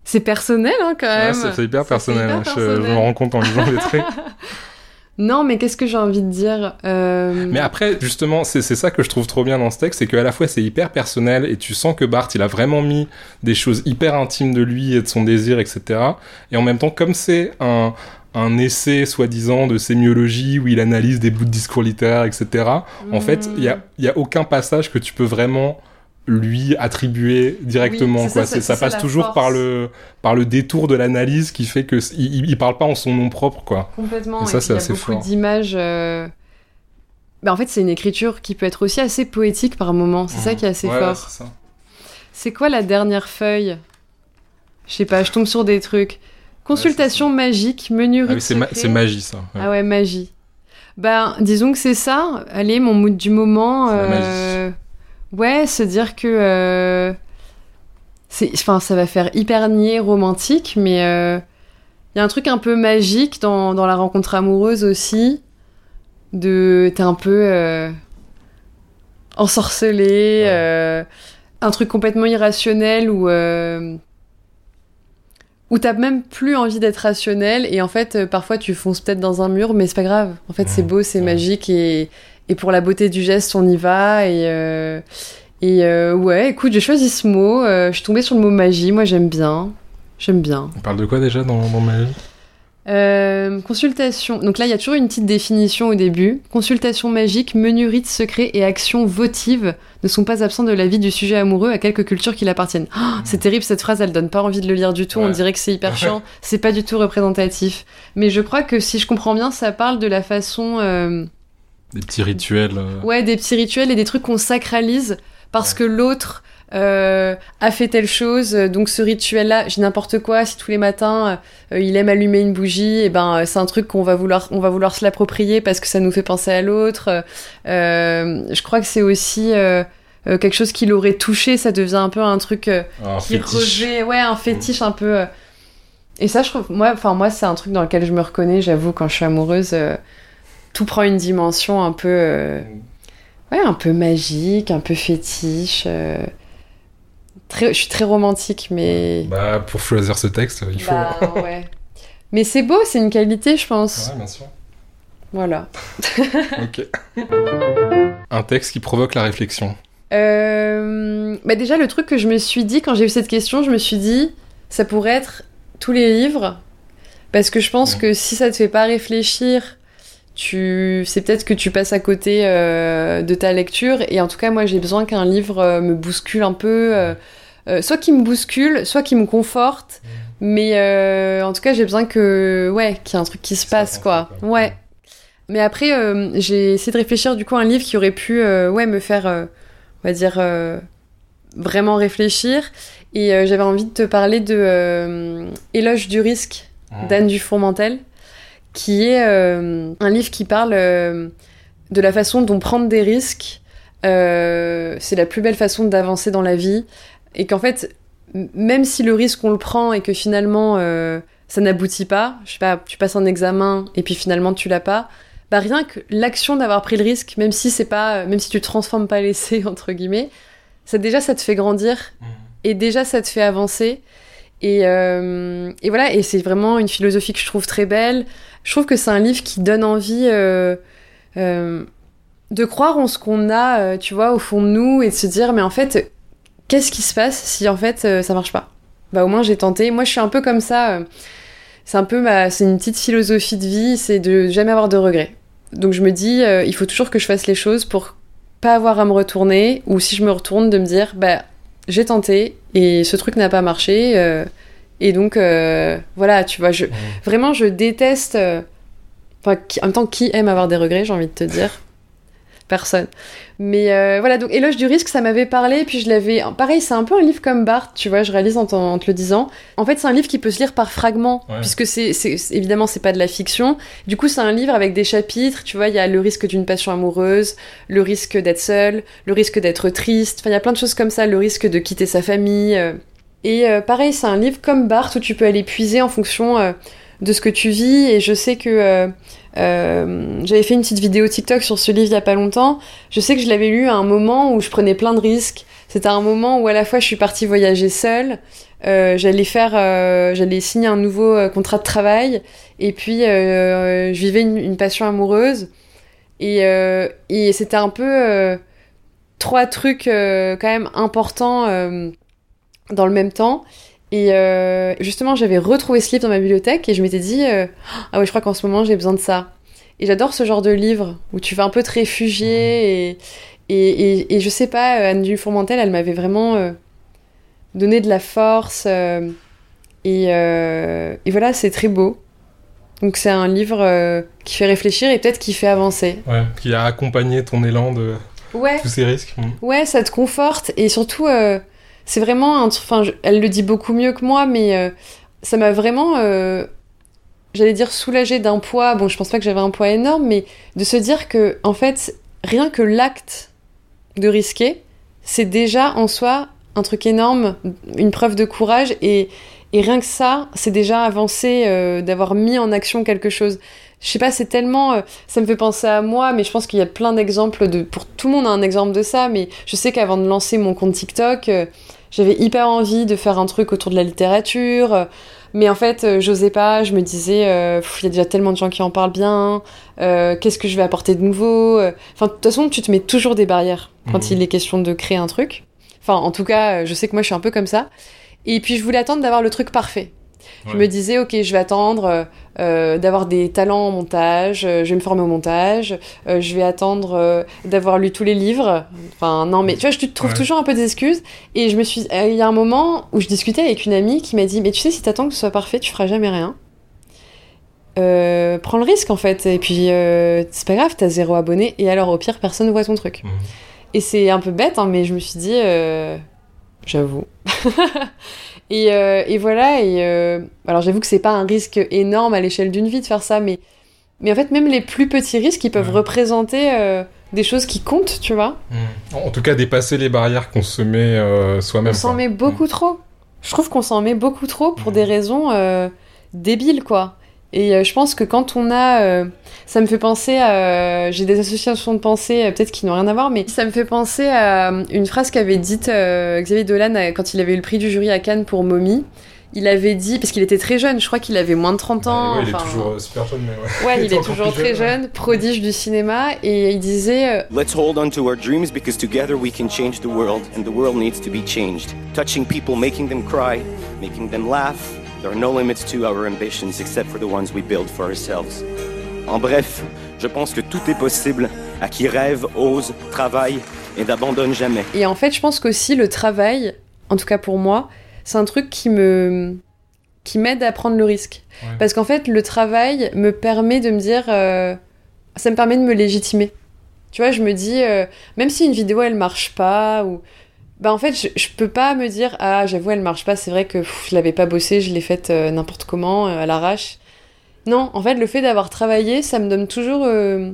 C'est personnel, hein, quand même. c'est hyper personnel. je, me rends compte en lisant les traits. Non, mais qu'est-ce que j'ai envie de dire euh, Mais après, justement, c'est ça que je trouve trop bien dans ce texte, c'est qu'à la fois c'est hyper personnel et tu sens que Bart, il a vraiment mis des choses hyper intimes de lui et de son désir, etc. Et en même temps, comme c'est un, un essai soi-disant de sémiologie où il analyse des bouts de discours littéraires, etc. En fait, il y a, y a aucun passage que tu peux vraiment lui attribuer directement quoi. ça, ça, passe toujours par le par le détour de l'analyse qui fait que il, parle pas en son nom propre quoi. Complètement et ça c'est assez beaucoup d'images euh... en fait c'est une écriture qui peut être aussi assez poétique par moments c'est ça mmh. qui est assez fort. c'est quoi la dernière feuille? Je sais pas je tombe sur des trucs. Consultation magique menu ah c'est magie ça. Ah ouais magie. Ben disons que c'est ça. Allez mon mood du moment Ouais, se dire que. Euh, enfin, ça va faire hyper niais romantique, mais il euh, y a un truc un peu magique dans, dans la rencontre amoureuse aussi. De. T'es un peu. Euh, ensorcelé. un truc complètement irrationnel où. où t'as même plus envie d'être rationnel et en fait parfois tu fonces peut-être dans un mur mais c'est pas grave en fait c'est beau c'est magique et et pour la beauté du geste, on y va. Et, euh, et euh, ouais, écoute, j'ai choisi ce mot. Euh, je suis tombée sur le mot magie. Moi, j'aime bien. J'aime bien. On parle de quoi déjà dans, dans magie? Consultation. Donc là, il y a toujours une petite définition au début. Consultation magique, menu rite secret et actions votives ne sont pas absents de la vie du sujet amoureux à quelques cultures qui l'appartiennent. Oh, c'est terrible cette phrase, elle donne pas envie de le lire du tout. On dirait que c'est hyper chiant. c'est pas du tout représentatif. Mais je crois que si je comprends bien, ça parle de la façon des petits rituels. Euh. Ouais, des petits rituels et des trucs qu'on sacralise parce que l'autre euh, a fait telle chose. Donc ce rituel-là, j'ai n'importe quoi. Si tous les matins euh, il aime allumer une bougie, et eh ben c'est un truc qu'on va vouloir, on va vouloir se l'approprier parce que ça nous fait penser à l'autre. je crois que c'est aussi quelque chose qui l'aurait touché. Ça devient un peu un truc qui revêt, ouais, un fétiche un peu. Et ça, je trouve, moi, enfin moi, c'est un truc dans lequel je me reconnais. J'avoue, quand je suis amoureuse, tout prend une dimension un peu, ouais, un peu magique, un peu fétiche. Très, je suis très romantique, mais. Bah, pour choisir ce texte, il faut. Bah, ouais. Mais c'est beau, c'est une qualité, je pense. Ouais, bien sûr. Voilà. ok. Un texte qui provoque la réflexion. Euh, bah déjà, le truc que je me suis dit quand j'ai eu cette question, je me suis dit, ça pourrait être tous les livres. Parce que je pense que si ça te fait pas réfléchir, tu... c'est peut-être que tu passes à côté euh, de ta lecture. Et en tout cas, moi, j'ai besoin qu'un livre euh, me bouscule un peu. soit qui me bouscule, soit qui me conforte. Mais euh, en tout cas, j'ai besoin que, ouais, qu'il y ait un truc qui se passe, quoi. Ouais. Mais après, euh, j'ai essayé de réfléchir du coup à un livre qui aurait pu, euh, ouais, me faire, on va dire, vraiment réfléchir. Et j'avais envie de te parler de Éloge du risque d'Anne Dufourmentel, qui est un livre qui parle de la façon dont prendre des risques, c'est la plus belle façon d'avancer dans la vie. Et qu'en fait, même si le risque on le prend et que finalement euh, ça n'aboutit pas, je sais pas, tu passes un examen et puis finalement tu l'as pas, bah rien que l'action d'avoir pris le risque, même si c'est pas, même si tu transformes pas l'essai entre guillemets, ça déjà ça te fait grandir mmh. et déjà ça te fait avancer. Et, euh, et voilà, et c'est vraiment une philosophie que je trouve très belle. Je trouve que c'est un livre qui donne envie euh, de croire en ce qu'on a, tu vois, au fond de nous et de se dire, mais en fait, qu'est-ce qui se passe si en fait euh, ça marche pas? Bah au moins j'ai tenté. Moi je suis un peu comme ça. Euh, c'est un peu ma, c'est une petite philosophie de vie, c'est de jamais avoir de regrets. Donc je me dis, euh, il faut toujours que je fasse les choses pour pas avoir à me retourner, ou si je me retourne, de me dire, bah j'ai tenté et ce truc n'a pas marché. et donc voilà, tu vois, je vraiment je déteste. Enfin, en même temps, qui aime avoir des regrets, j'ai envie de te dire Personne. Mais euh, voilà, donc Éloge du risque, ça m'avait parlé, puis je l'avais. Pareil, c'est un peu un livre comme Barthes, tu vois, je réalise en, te le disant. En fait, c'est un livre qui peut se lire par fragments, puisque c'est évidemment, c'est pas de la fiction. Du coup, c'est un livre avec des chapitres, tu vois, il y a le risque d'une passion amoureuse, le risque d'être seul, le risque d'être triste, enfin, il y a plein de choses comme ça, le risque de quitter sa famille. Euh. Et euh, pareil, c'est un livre comme Barthes où tu peux aller puiser en fonction de ce que tu vis, et je sais que euh, j'avais fait une petite vidéo TikTok sur ce livre il y a pas longtemps. Je sais que je l'avais lu à un moment où je prenais plein de risques. C'était un moment où à la fois je suis partie voyager seule, euh, j'allais faire, euh, j'allais signer un nouveau euh, contrat de travail, et puis euh, je vivais une, une, passion amoureuse. Et, euh, et c'était un peu trois trucs quand même importants dans le même temps. Et euh, justement, j'avais retrouvé ce livre dans ma bibliothèque et je m'étais dit, euh, ah ouais, je crois qu'en ce moment j'ai besoin de ça. Et j'adore ce genre de livre où tu vas un peu te réfugier et, et, et, je sais pas, euh, Anne Dufourmentel, elle m'avait vraiment euh, donné de la force et, et, voilà, c'est très beau. Donc c'est un livre qui fait réfléchir et peut-être qui fait avancer. Ouais, qui a accompagné ton élan de ouais. tous ces risques. Ouais, ça te conforte et surtout c'est vraiment enfin elle le dit beaucoup mieux que moi mais euh, ça m'a vraiment euh, j'allais dire soulagé d'un poids bon je pense pas que j'avais un poids énorme mais de se dire que en fait rien que l'acte de risquer c'est déjà en soi un truc énorme une preuve de courage et et rien que ça, c'est déjà avancé euh, d'avoir mis en action quelque chose. Je sais pas, c'est tellement, euh, ça me fait penser à moi, mais je pense qu'il y a plein d'exemples de, pour tout le monde a un exemple de ça. Mais je sais qu'avant de lancer mon compte TikTok, euh, j'avais hyper envie de faire un truc autour de la littérature. Euh, mais en fait, euh, j'osais pas. Je me disais, euh, il y a déjà tellement de gens qui en parlent bien. Qu'est-ce que je vais apporter de nouveau Enfin, de toute façon, tu te mets toujours des barrières quand mhm. il est question de créer un truc. Enfin, en tout cas, je sais que moi, je suis un peu comme ça. Et puis, je voulais attendre d'avoir le truc parfait. Je me disais, ok, je vais attendre euh, euh, d'avoir des talents en montage, euh, je vais me former au montage, je vais attendre d'avoir lu tous les livres. Enfin, non, mais tu vois, je te trouve toujours un peu des excuses. Et je me suis. Il y a un moment où je discutais avec une amie qui m'a dit, mais tu sais, si t'attends que ce soit parfait, tu feras jamais rien. prends le risque en fait, et puis c'est pas grave, t'as zéro abonné, et alors au pire, personne ne voit ton truc. Mmh. Et c'est un peu bête, hein, mais je me suis dit, j'avoue. Euh, et, voilà, et euh, alors j'avoue que c'est pas un risque énorme à l'échelle d'une vie de faire ça, mais, mais en fait, même les plus petits risques, ils peuvent représenter euh, des choses qui comptent, tu vois. Mmh. En tout cas, dépasser les barrières qu'on se met soi-même. On s'en met beaucoup mmh. trop. Je trouve qu'on s'en met beaucoup trop pour mmh. des raisons débile, quoi. Et euh, je pense que quand on a... euh, ça me fait penser à... J'ai des associations de pensée, euh, peut-être qui n'ont rien à voir, mais ça me fait penser à euh, une phrase qu'avait dite euh, Xavier Dolan euh, quand il avait eu le prix du jury à Cannes pour Mommy. Il avait dit, parce qu'il était très jeune, je crois qu'il avait moins de 30 ans. Ouais, il est toujours euh, super jeune, mais ouais. Ouais, il est encore toujours très jeune, prodige du cinéma, et il disait... euh, Let's hold on to our dreams because together we can change the world, and the world needs to be changed. Touching people, making them cry, making them laugh. There are no limits to our ambitions except for the ones we build for ourselves. En bref, je pense que tout est possible à qui rêve, ose, travaille et n'abandonne jamais. Et en fait, je pense qu'aussi le travail, en tout cas pour moi, c'est un truc qui me qui m'aide à prendre le risque. Ouais. Parce qu'en fait, le travail me permet de me dire, euh, ça me permet de me légitimer. Tu vois, je me dis, euh, même si une vidéo elle marche pas ou bah en fait, je, je peux pas me dire ah j'avoue elle marche pas. C'est vrai que pff, je l'avais pas bossé, je l'ai faite euh, n'importe comment euh, à l'arrache. Non, en fait, le fait d'avoir travaillé, ça me donne toujours euh,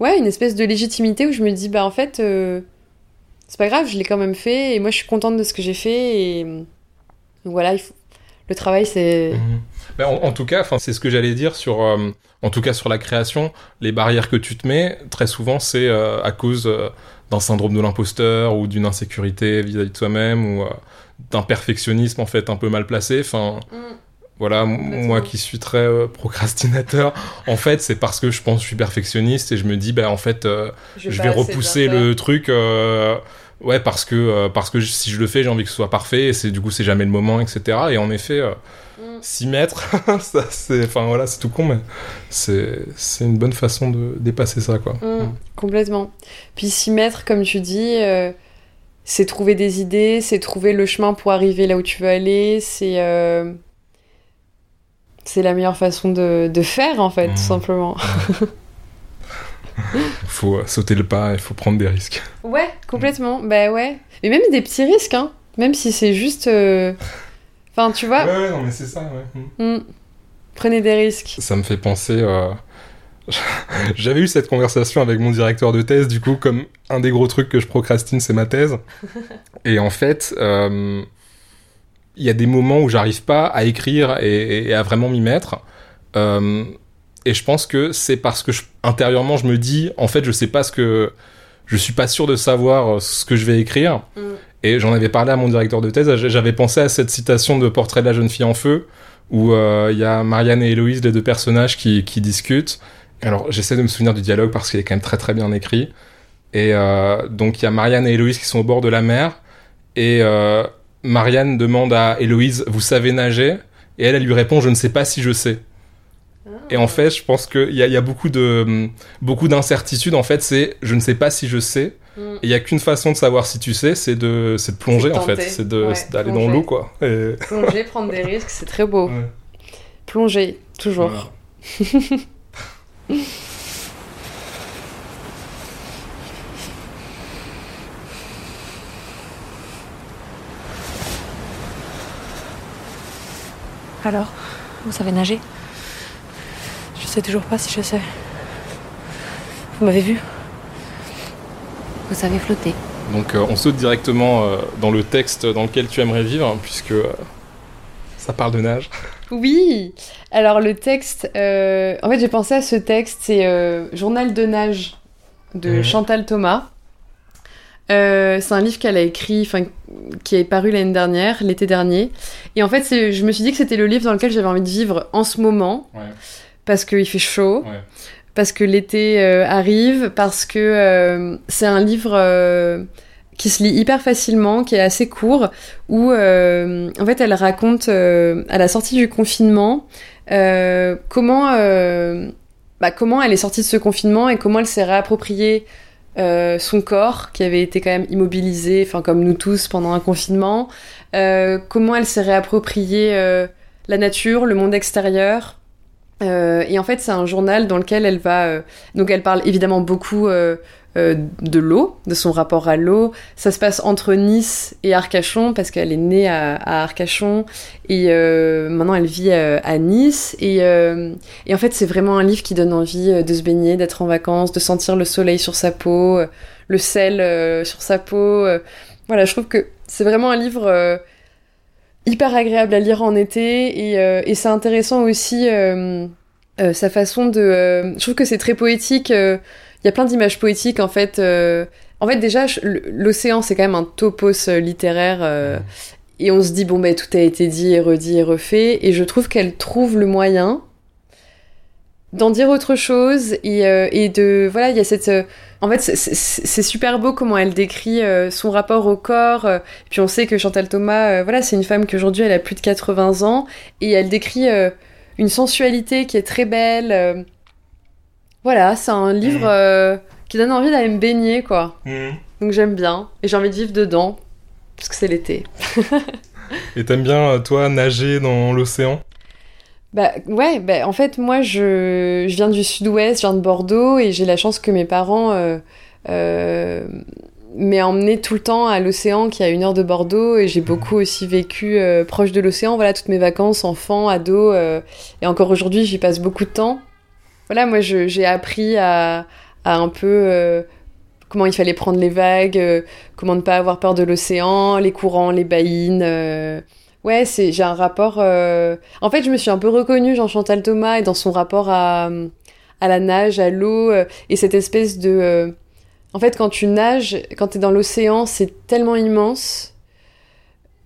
ouais une espèce de légitimité où je me dis bah en fait c'est pas grave, je l'ai quand même fait et moi je suis contente de ce que j'ai fait et donc voilà, le travail c'est Mhm. Ben, en, tout cas, c'est ce que j'allais dire sur, en tout cas sur la création, les barrières que tu te mets, très souvent, c'est à cause d'un syndrome de l'imposteur ou d'une insécurité vis-à-vis de soi-même ou euh, d'un perfectionnisme en fait un peu mal placé. Enfin, voilà, m- Complètement. moi qui suis très euh, procrastinateur, en fait, c'est parce que je pense que je suis perfectionniste et je me dis, ben en fait, euh, je vais repousser le truc. Ouais, parce que, euh, parce que si je le fais, j'ai envie que ce soit parfait, et c'est, du coup, c'est jamais le moment, etc. Et en effet, euh, Mm. 6 mètres, ça, c'est, enfin voilà, c'est tout con, mais c'est, c'est une bonne façon de dépasser ça, quoi. Mm, complètement. Puis s'y mettre, comme tu dis, euh, c'est trouver des idées, c'est trouver le chemin pour arriver là où tu veux aller, c'est c'est la meilleure façon de, de faire en fait, Mm. tout simplement. Faut euh, sauter le pas, il faut prendre des risques. Ouais, complètement. Bah ouais. Mais même des petits risques, hein. Même si c'est juste. euh, Enfin, tu vois, ouais, non, mais c'est ça, ouais. mm, prenez des risques. Ça me fait penser. euh, J'avais eu cette conversation avec mon directeur de thèse, du coup, comme un des gros trucs que je procrastine, c'est ma thèse. Et en fait, euh, il y a des moments où j'arrive pas à écrire et, et à vraiment m'y mettre. Euh, et je pense que c'est parce que je- intérieurement, je me dis, en fait, je sais pas ce que. Je suis pas sûr de savoir euh, ce que je vais écrire. Mm. Et j'en avais parlé à mon directeur de thèse. J'avais pensé à cette citation de Portrait de la jeune fille en feu, où euh, il y a Marianne et Héloïse, les deux personnages, qui, qui discutent. Alors, j'essaie de me souvenir du dialogue parce qu'il est quand même très très bien écrit. Et euh, donc, il y a Marianne et Héloïse qui sont au bord de la mer. Et euh, Marianne demande à Héloïse, vous savez nager? Et elle, elle lui répond, je ne sais pas si je sais. Et en fait, je pense qu'il y a, il y a beaucoup de beaucoup d'incertitudes. En fait, c'est je ne sais pas si je sais. Mm. Et il y a qu'une façon de savoir si tu sais, c'est de c'est de plonger de en fait, c'est Ouais, d'aller dans l'eau quoi. Et- Plonger, prendre des risques, c'est très beau. Ouais. Plonger, toujours. Voilà. Alors, vous savez nager? Sais toujours pas si je sais. Vous m'avez vu? Vous savez flotter Donc euh, on saute directement euh, dans le texte dans lequel tu aimerais vivre, hein, puisque euh, ça parle de nage. Oui. Alors le texte, euh, en fait j'ai pensé à ce texte, c'est euh, Journal de nage de Mhm. Chantal Thomas. Euh, c'est un livre qu'elle a écrit, enfin qui est paru l'année dernière, l'été dernier. Et en fait, je me suis dit que c'était le livre dans lequel j'avais envie de vivre en ce moment, Ouais. Parce qu'il fait chaud, Ouais. parce que l'été euh, arrive, parce que euh, c'est un livre euh, qui se lit hyper facilement, qui est assez court, où euh, en fait elle raconte euh, à la sortie du confinement euh, comment bah, comment elle est sortie de ce confinement et comment elle s'est réappropriée son corps qui avait été quand même immobilisé, enfin comme nous tous pendant un confinement, comment elle s'est réappropriée la nature, le monde extérieur. Euh, et en fait, c'est un journal dans lequel elle va. euh, donc, elle parle évidemment beaucoup euh, de l'eau, de son rapport à l'eau. Ça se passe entre Nice et Arcachon parce qu'elle est née à, Arcachon et maintenant elle vit à Nice. Et, et en fait, c'est vraiment un livre qui donne envie de se baigner, d'être en vacances, de sentir le soleil sur sa peau, le sel sur sa peau. Voilà, je trouve que c'est vraiment un livre. Euh, hyper agréable à lire en été et, et c'est intéressant aussi sa façon de. je trouve que c'est très poétique. Il y a plein d'images poétiques en fait. en fait, déjà, l'océan, c'est quand même un topos littéraire. Et on se dit, bon, ben, tout a été dit et redit et refait. Et je trouve qu'elle trouve le moyen d'en dire autre chose. Et, euh, et de. Voilà, il y a cette. Euh, en fait, c'est super beau comment elle décrit euh, son rapport au corps. puis on sait que Chantal Thomas, voilà, c'est une femme qui aujourd'hui elle a plus de 80 ans. Et elle décrit une sensualité qui est très belle. voilà, c'est un livre mmh. qui donne envie d'aller me baigner, quoi. Mmh. Donc j'aime bien. Et j'ai envie de vivre dedans parce que c'est l'été. Et t'aimes bien, toi, nager dans l'océan? Bah ouais, bah, en fait moi je, je viens du sud-ouest, je viens de Bordeaux et j'ai la chance que mes parents euh, euh, m'aient emmené tout le temps à l'océan qui est à une heure de Bordeaux et j'ai beaucoup aussi vécu euh, proche de l'océan, voilà toutes mes vacances, enfants, ados et encore aujourd'hui j'y passe beaucoup de temps. Voilà moi j'ai appris à, à un peu comment il fallait prendre les vagues, euh, comment ne pas avoir peur de l'océan, les courants, les baïnes. Euh. Ouais, c'est j'ai un rapport. Euh, en fait, je me suis un peu reconnue Jean Chantal Thomas et dans son rapport à à la nage, à l'eau et cette espèce de. En fait, quand tu nages, quand tu es dans l'océan, c'est tellement immense.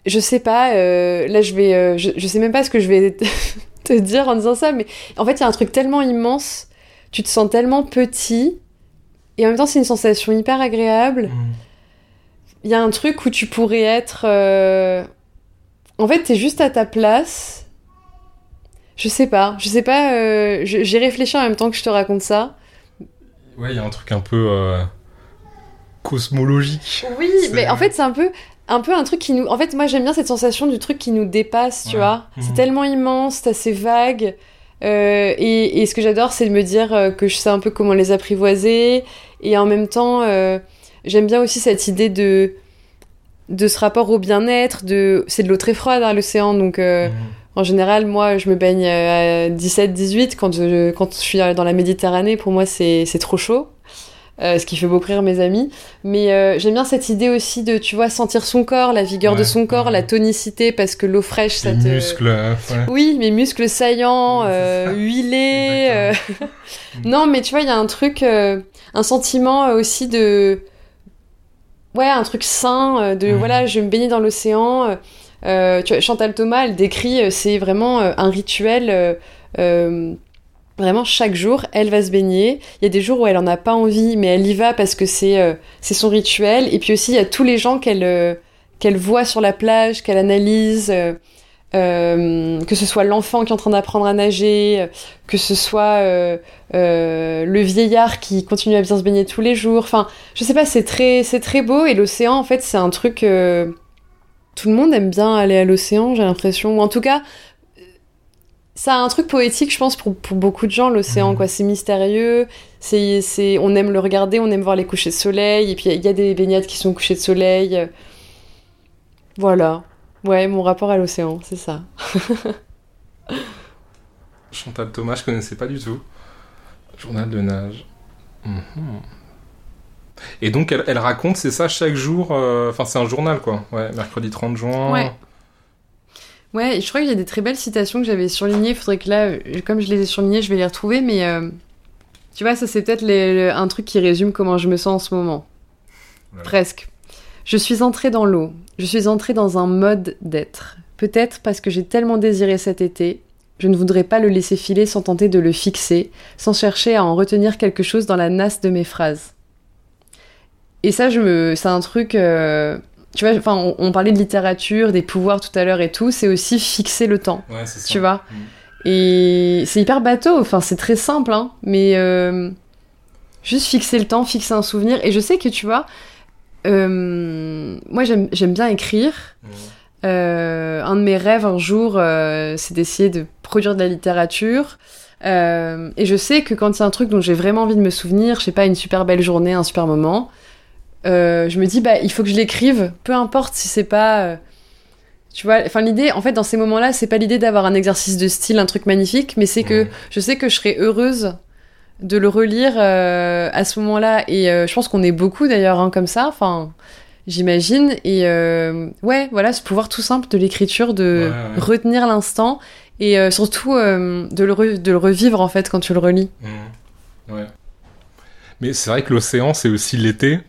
Je sais pas. là, je vais. Je, je sais même pas ce que je vais te dire en disant ça, mais en fait, il y a un truc tellement immense. Tu te sens tellement petit et en même temps, c'est une sensation hyper agréable. Mm. Il y a un truc où tu pourrais être. Euh, en fait, t'es juste à ta place. Je sais pas. Je sais pas. Euh, j'ai réfléchi en même temps que je te raconte ça. Ouais, il y a un truc un peu. Euh, cosmologique. Oui, mais en fait, c'est un peu un peu un truc qui nous. En fait, moi, j'aime bien cette sensation du truc qui nous dépasse, tu vois. C'est mm. tellement immense, c'est assez vague. Euh, et, et, ce que j'adore, c'est de me dire que je sais un peu comment les apprivoiser. Et en même temps, euh, j'aime bien aussi cette idée de, de ce rapport au bien-être. De... C'est de l'eau très froide, hein, l'océan. Donc, mmh. en général, moi, je me baigne à 17-18. Quand je, quand je suis dans la Méditerranée, pour moi, c'est trop chaud. Euh, ce qui fait beaucoup rire mes amis. Mais euh, j'aime bien cette idée aussi de, tu vois, sentir son corps, la vigueur de son corps, la tonicité, parce que l'eau fraîche, ça te... muscles. Euh, oui, mes muscles saillants, huilés. non, mais tu vois, il y a un truc, un sentiment aussi de... Ouais, un truc sain, de, voilà, je vais me baigner dans l'océan. tu vois, Chantal Thomas, elle décrit, c'est vraiment un rituel Vraiment, chaque jour, elle va se baigner. Il y a des jours où elle en a pas envie, mais elle y va parce que c'est euh, c'est son rituel. Et puis aussi, il y a tous les gens qu'elle euh, qu'elle voit sur la plage, qu'elle analyse. Euh, que ce soit l'enfant qui est en train d'apprendre à nager, que ce soit le vieillard qui continue à bien se baigner tous les jours. Enfin, je sais pas, c'est très, c'est très beau. Et l'océan, en fait, c'est un truc. tout le monde aime bien aller à l'océan, j'ai l'impression. Ou en tout cas, ça a un truc poétique, je pense, pour, pour beaucoup de gens, l'océan, quoi. C'est mystérieux, c'est, c'est, on aime le regarder, on aime voir les couchers de soleil, et puis il y, a des baignades qui sont couchées de soleil. Voilà. Ouais, mon rapport à l'océan, c'est ça. Chantal Thomas, je connaissais pas du tout. Journal de nage. Mhm. Et donc, elle, elle raconte, c'est ça, chaque jour. Euh, enfin, c'est un journal, quoi. Ouais, mercredi 30 juin. Ouais. Ouais, je crois qu'il y a des très belles citations que j'avais surlignées. Il faudrait que là, comme je les ai surlignées, je vais les retrouver. Mais euh, tu vois, ça c'est peut-être un truc qui résume comment je me sens en ce moment. Presque. Je suis entrée dans l'eau. Je suis entrée dans un mode d'être. Peut-être parce que j'ai tellement désiré cet été. Je ne voudrais pas le laisser filer sans tenter de le fixer, sans chercher à en retenir quelque chose dans la nasse de mes phrases. Et ça, je me, c'est un truc. Euh, tu vois, enfin, on, parlait de littérature, des pouvoirs tout à l'heure et tout, c'est aussi fixer le temps. Ouais, ça. Tu vois. Mm. Et c'est hyper bateau, enfin, c'est très simple, hein, mais euh, juste fixer le temps, fixer un souvenir. Et je sais que, tu vois, euh, moi, j'aime bien écrire. Mm. Euh, un de mes rêves un jour, c'est d'essayer de produire de la littérature. et je sais que quand c'est un truc dont j'ai vraiment envie de me souvenir, je sais pas, une super belle journée, un super moment, euh, je me dis bah il faut que je l'écrive, peu importe si c'est pas euh, tu vois, enfin l'idée en fait dans ces moments-là, c'est pas l'idée d'avoir un exercice de style, un truc magnifique, mais c'est que je sais que je serais heureuse de le relire euh, à ce moment-là et je pense qu'on est beaucoup d'ailleurs hein, comme ça, enfin j'imagine. Et ouais, voilà, ce pouvoir tout simple de l'écriture, de retenir l'instant et surtout de, le de le revivre en fait quand tu le relis. Mmh. Ouais. Mais c'est vrai que l'océan, c'est aussi l'été.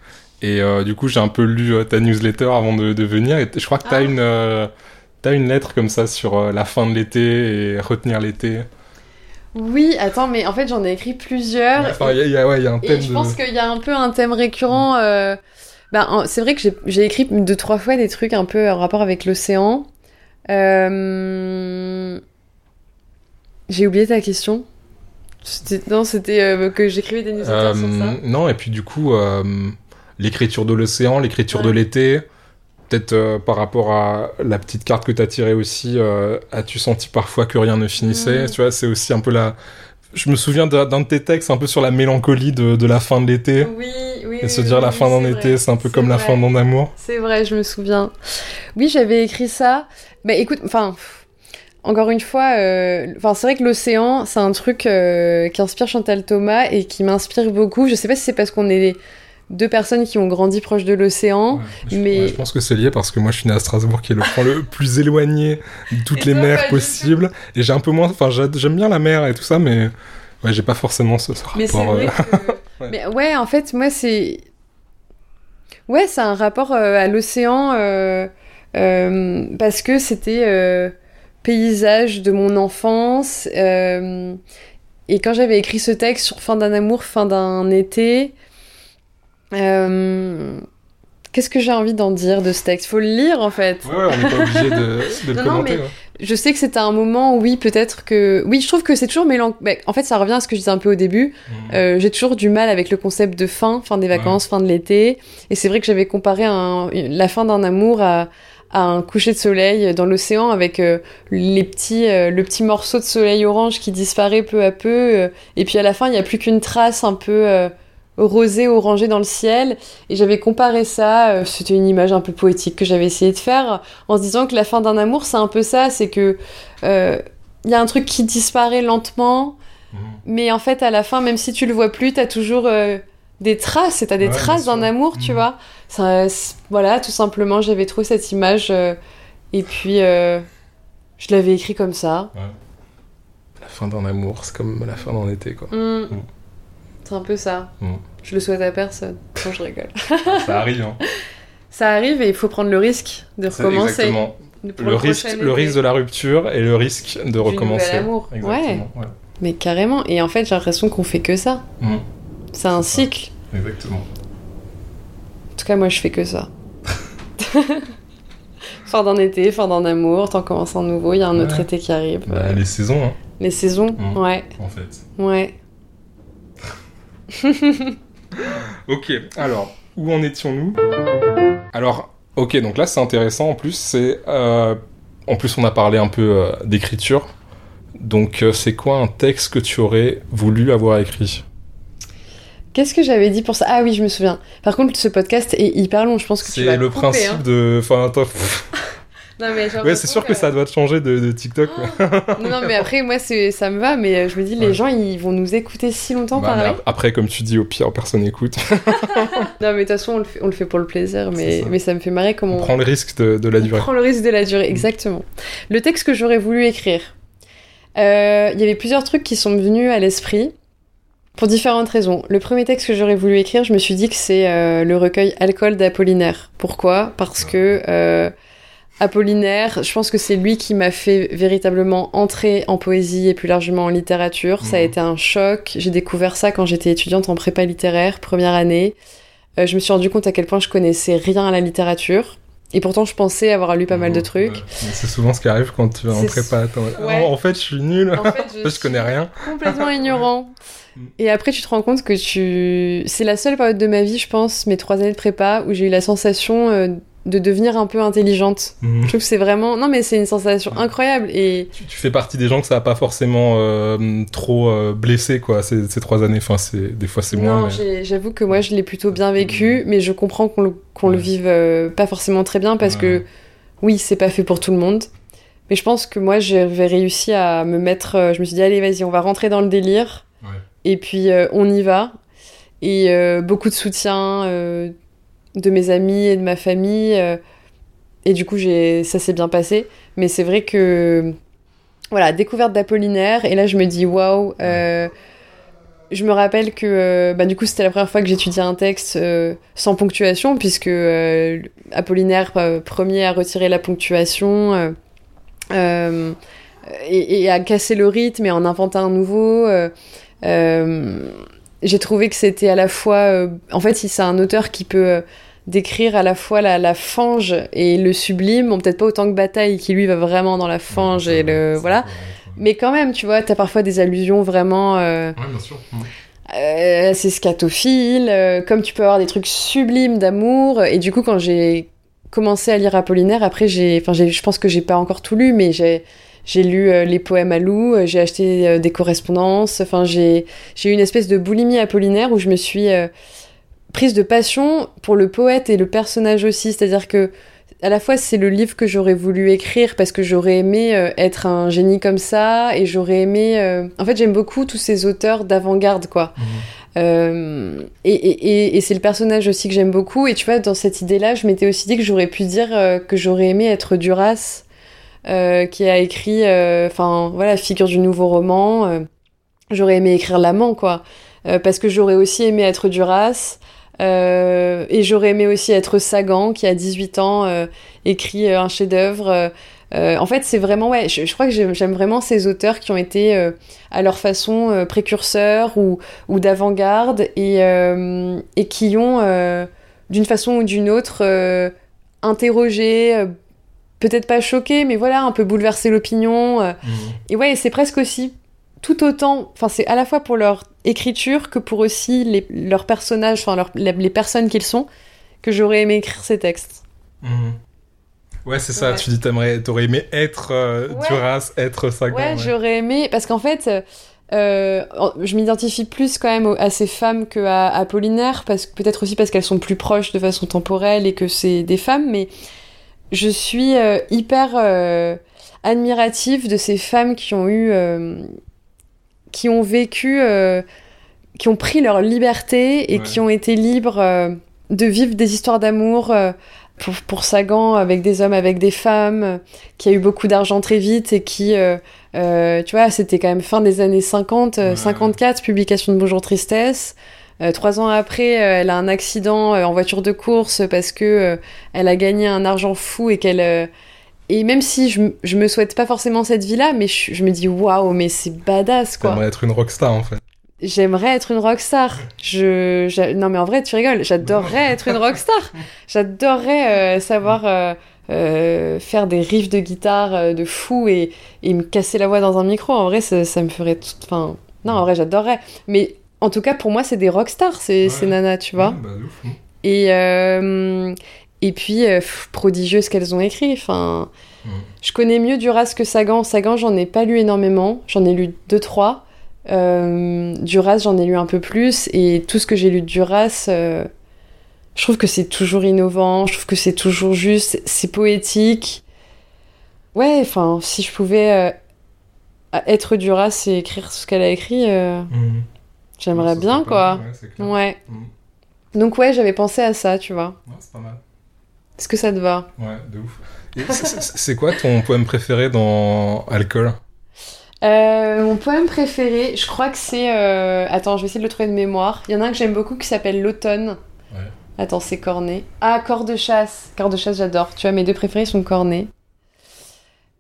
Et euh, du coup, j'ai un peu lu euh, ta newsletter avant de, de, venir. Et je crois que tu as, ah. une, euh, as une lettre comme ça sur la fin de l'été et retenir l'été. Oui, attends, mais en fait, j'en ai écrit plusieurs. Enfin, il y, y a un thème. Et je pense qu'il y a un peu un thème récurrent. Ben, c'est vrai que j'ai écrit deux, trois fois des trucs un peu en rapport avec l'océan. J'ai oublié ta question. Non, c'était que j'écrivais des newsletters sur ça. Non, et puis du coup l'écriture de l'océan, l'écriture de l'été. Peut-être euh, par rapport à la petite carte que tu as tirée aussi, euh, as-tu senti parfois que rien ne finissait Tu vois, c'est aussi un peu la. Je me souviens d'un de tes textes un peu sur la mélancolie de, la fin de l'été. Oui, oui. Et se dire la fin d'un été, c'est un peu comme la fin d'un amour. C'est vrai, je me souviens. Oui, j'avais écrit ça. Mais écoute, enfin, encore une fois, euh, c'est vrai que l'océan, c'est un truc qui inspire Chantal Thomas et qui m'inspire beaucoup. Je sais pas si c'est parce qu'on est deux personnes qui ont grandi proche de l'océan. mais je pense que c'est lié parce que moi je suis né à Strasbourg, qui est le point le plus éloigné de toutes les mers possibles. Et j'ai un peu moins. Enfin, j'aime bien la mer et tout ça, mais ouais, j'ai pas forcément ce, rapport. Mais, vrai euh, ouais. mais ouais, en fait, moi c'est. Ouais, c'est un rapport euh, à l'océan euh, parce que c'était paysage de mon enfance. et quand j'avais écrit ce texte sur fin d'un amour, fin d'un été, euh, qu'est-ce que j'ai envie d'en dire de ce texte? Faut le lire en fait. Ouais, on n'est pas obligé de, le commenter. Je sais que c'était un moment, oui, peut-être que. Oui, je trouve que c'est toujours mélancolique. En fait, ça revient à ce que je disais un peu au début. Mmh. Euh, j'ai toujours du mal avec le concept de fin, fin des vacances, fin de l'été. Et c'est vrai que j'avais comparé la fin d'un amour à, un coucher de soleil dans l'océan avec euh, les petits, le petit morceau de soleil orange qui disparaît peu à peu. et puis à la fin, il n'y a plus qu'une trace un peu rosé orangé dans le ciel. Et j'avais comparé ça euh, c'était une image un peu poétique que j'avais essayé de faire en se disant que la fin d'un amour c'est un peu ça c'est que il euh, y a un truc qui disparaît lentement mhm. mais en fait à la fin même si tu le vois plus t'as toujours euh, des traces et t'as des traces d'un amour tu mhm. vois. Ça, voilà tout simplement j'avais trouvé cette image et puis je l'avais écrit comme ça. La fin d'un amour c'est comme la fin d'un été quoi. Mm. C'est un peu ça. Mm. Je le souhaite à personne. quand je rigole. ça arrive, hein. Ça arrive et il faut prendre le risque de recommencer. Exactement. Le, risque, le risque de la rupture et le risque de recommencer. amour. Ouais. Mais carrément. Et en fait, j'ai l'impression qu'on fait que ça. Mm. C'est un cycle. Exactement. En tout cas, moi, je fais que ça. fin d'un été, fin d'un amour, t'en commences un nouveau, il y a un autre été qui arrive. Bah, les saisons, hein. Les saisons, mm. ouais. En fait. Ouais. ok, alors, où en étions-nous? Alors, ok, donc là c'est intéressant. En plus, c'est... Euh, en plus on a parlé un peu euh, d'écriture, donc euh, c'est quoi un texte que tu aurais voulu avoir écrit? Qu'est-ce que j'avais dit pour ça? Ah oui, je me souviens. Par contre, ce podcast est hyper long, je pense que tu vas C'est le principe hein. de... Enfin. Non, mais ouais, c'est sûr que... ça doit te changer de, TikTok. non, mais après, moi, ça me va, mais euh, je me dis, les gens, ils vont nous écouter si longtemps bah, pareil. Après, comme tu dis, au pire, personne n'écoute. non, mais de toute façon, on le, fait, on le fait pour le plaisir, mais ça. mais ça me fait marrer comment on... prend le risque de, la durée. On prend le risque de la durée, exactement. Le texte que j'aurais voulu écrire, euh, il y avait plusieurs trucs qui sont venus à l'esprit. Pour différentes raisons. Le premier texte que j'aurais voulu écrire, je me suis dit que c'est euh, le recueil Alcool d'Apollinaire. Pourquoi? Parce que Apollinaire, je pense que c'est lui qui m'a fait véritablement entrer en poésie et plus largement en littérature. Ça a mhm. été un choc. J'ai découvert ça quand j'étais étudiante en prépa littéraire, première année. Euh, je me suis rendu compte à quel point je connaissais rien à la littérature. Et pourtant, je pensais avoir lu pas mal de mhm. trucs. C'est souvent ce qui arrive quand tu vas en prépa. en fait, je suis nul. En fait, je, connais rien. Complètement ignorant. Mm. Et après, tu te rends compte que tu. C'est la seule période de ma vie, je pense, mes trois années de prépa, où j'ai eu la sensation euh, de devenir un peu intelligente. Mhm. Je trouve que c'est vraiment... Non, mais c'est une sensation incroyable. Et... Tu, fais partie des gens que ça n'a pas forcément euh, trop euh, blessé, quoi, ces, trois années. Enfin, des fois, c'est moins. Non, j'avoue que moi, je l'ai plutôt bien vécu, mais je comprends qu'on le, le vive euh, pas forcément très bien parce que, oui, c'est pas fait pour tout le monde. Mais je pense que moi, j'avais réussi à me mettre... je me suis dit, allez, vas-y, on va rentrer dans le délire. Et puis, on y va. Et beaucoup de soutien de mes amis et de ma famille. et du coup, j'ai, ça s'est bien passé. Mais c'est vrai que, voilà, découverte d'Apollinaire. Et là, je me dis, waouh, je me rappelle que bah, du coup c'était la première fois que j'étudiais un texte sans ponctuation puisque Apollinaire premier à retirer la ponctuation et, à casser le rythme et en inventer un nouveau. Euh, euh, j'ai trouvé que c'était à la fois. Euh, en fait, si c'est un auteur qui peut décrire à la fois la, la, fange et le sublime, bon, peut-être pas autant que Bataille, qui lui va vraiment dans la fange et le. Voilà. Mais quand même, tu vois, t'as parfois des allusions vraiment. ouais, bien sûr. Euh, c'est scatophile, comme tu peux avoir des trucs sublimes d'amour. Et du coup, quand j'ai commencé à lire Apollinaire, après, j'ai, enfin, je pense que j'ai pas encore tout lu, mais j'ai, j'ai lu euh, les poèmes à Lou, euh, j'ai acheté euh, des correspondances. Enfin, j'ai eu une espèce de boulimie apollinaire où je me suis prise de passion pour le poète et le personnage aussi. C'est-à-dire que à la fois c'est le livre que j'aurais voulu écrire parce que j'aurais aimé être un génie comme ça et j'aurais aimé. En fait, j'aime beaucoup tous ces auteurs d'avant-garde, quoi. Mmh. et, et, et c'est le personnage aussi que j'aime beaucoup. Et tu vois, dans cette idée-là, je m'étais aussi dit que j'aurais pu dire que j'aurais aimé être Duras euh, qui a écrit, euh, enfin voilà, figure du nouveau roman. Euh, j'aurais aimé écrire l'amant, quoi, parce que j'aurais aussi aimé être Duras. Et j'aurais aimé aussi être Sagan, qui a 18 ans écrit un chef-d'œuvre. en fait, c'est vraiment, ouais, je, crois que j'aime vraiment ces auteurs qui ont été à leur façon précurseurs ou, ou d'avant-garde et, et qui ont, d'une façon ou d'une autre, interrogé, peut-être pas choqué, mais voilà, un peu bouleversé l'opinion. Euh. Mhm. Et ouais, c'est presque aussi tout autant, enfin c'est à la fois pour leur écriture que pour aussi les, leurs personnages, enfin les personnes qu'ils sont, que j'aurais aimé écrire ces textes. Mhm. Ouais, c'est ça, tu dis t'aimerais, t'aurais aimé être euh, Duras, être Sagan. Ouais, j'aurais aimé, parce qu'en fait, euh, je m'identifie plus quand même à ces femmes qu'à à Apollinaire, parce, peut-être aussi parce qu'elles sont plus proches de façon temporelle et que c'est des femmes, mais je suis euh, hyper euh, admirative de ces femmes qui ont eu, euh, qui ont vécu, qui ont pris leur liberté et qui ont été libres de vivre des histoires d'amour. Pour, pour, Sagan, avec des hommes, avec des femmes, qui a eu beaucoup d'argent très vite et qui, tu vois, c'était quand même fin des années 50, 54, publication de Bonjour Tristesse. Euh, trois ans après, euh, elle a un accident euh, en voiture de course parce que elle a gagné un argent fou et qu'elle et même si je, je me souhaite pas forcément cette vie-là, mais je, me dis waouh, mais c'est badass quoi. J'aimerais être une rockstar en fait. J'aimerais être une rockstar. Je, non mais en vrai, tu rigoles. J'adorerais être une rockstar. J'adorerais savoir faire des riffs de guitare de fou et, et, me casser la voix dans un micro. En vrai, ça, ça me ferait tout. Enfin, non, en vrai, j'adorerais. Mais en tout cas, pour moi, c'est des rockstars, ces, ces nanas, tu vois. Bah, hein. Et, euh, et puis, euh, prodigieuses qu'elles ont écrit. Enfin, Je connais mieux Duras que Sagan. Sagan, j'en ai pas lu énormément. J'en ai lu deux, trois. Euh, Duras, j'en ai lu un peu plus. Et tout ce que j'ai lu de Duras, euh, je trouve que c'est toujours innovant. Je trouve que c'est toujours juste. C'est poétique. Ouais, enfin, si je pouvais être Duras et écrire ce qu'elle a écrit. Mhm. J'aimerais bien, quoi. Ouais. Mm. Donc, ouais, j'avais pensé à ça, tu vois. c'est pas mal. Est-ce que ça te va Ouais, de ouf. c'est quoi ton poème préféré dans Alcool? Euh, mon poème préféré, je crois que c'est. Euh... Attends, je vais essayer de le trouver de mémoire. Il y en a un que j'aime beaucoup qui s'appelle L'automne. Ouais. Attends, c'est Cornet. Ah, Corps de chasse. Corps de chasse, j'adore. Tu vois, mes deux préférés sont Cornet.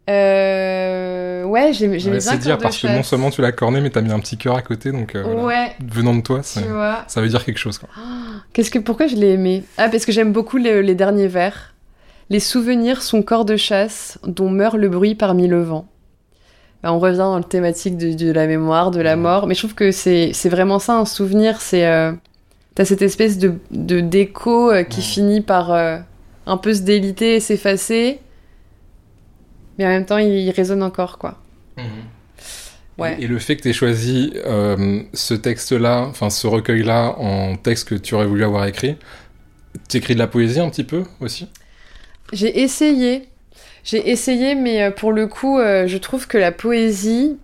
Euh, ouais, j'aime ouais, bien. C'est dire parce que non seulement tu l'as corné, mais t'as mis un petit cœur à côté, donc euh, ouais. venant de toi, ça, ça veut dire quelque chose. Quoi. Qu'est-ce que pourquoi je l'ai aimé? Ah, parce que j'aime beaucoup les, derniers vers. Les souvenirs sont corps de chasse dont meurt le bruit parmi le vent. Bah, on revient dans le thématique de, la mémoire, de la mort, mais je trouve que c'est vraiment ça un souvenir. C'est euh, t'as cette espèce de d'écho euh, qui finit par un peu se déliter et s'effacer mais en même temps, il, résonne encore, quoi. Mhm. Ouais. Et, le fait que tu aies choisi euh, ce texte-là, enfin ce recueil-là, en texte que tu aurais voulu avoir écrit, t'écris de la poésie un petit peu aussi? J'ai essayé. J'ai essayé, mais euh, pour le coup, euh, je trouve que la poésie,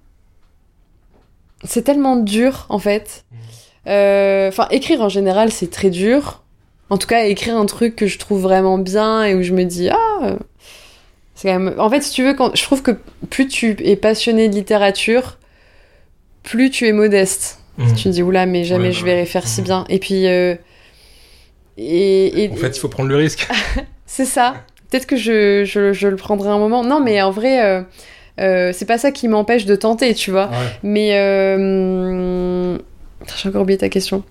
c'est tellement dur, en fait. Mhm. Enfin, écrire en général, c'est très dur. en tout cas, écrire un truc que je trouve vraiment bien et où je me dis ah. C'est quand même... En fait, si tu veux, quand... je trouve que plus tu es passionné de littérature, plus tu es modeste. Mhm. Tu te dis, oula, mais jamais Ouais, je ouais. verrai faire si Mhm. bien. Et puis. euh, Et, et- En fait, il faut prendre le risque. c'est ça. Peut-être que je, je, je le prendrai un moment. Non, mais en vrai, euh, euh, c'est pas ça qui m'empêche de tenter, tu vois. Ouais. Mais. euh, J'ai encore oublié ta question.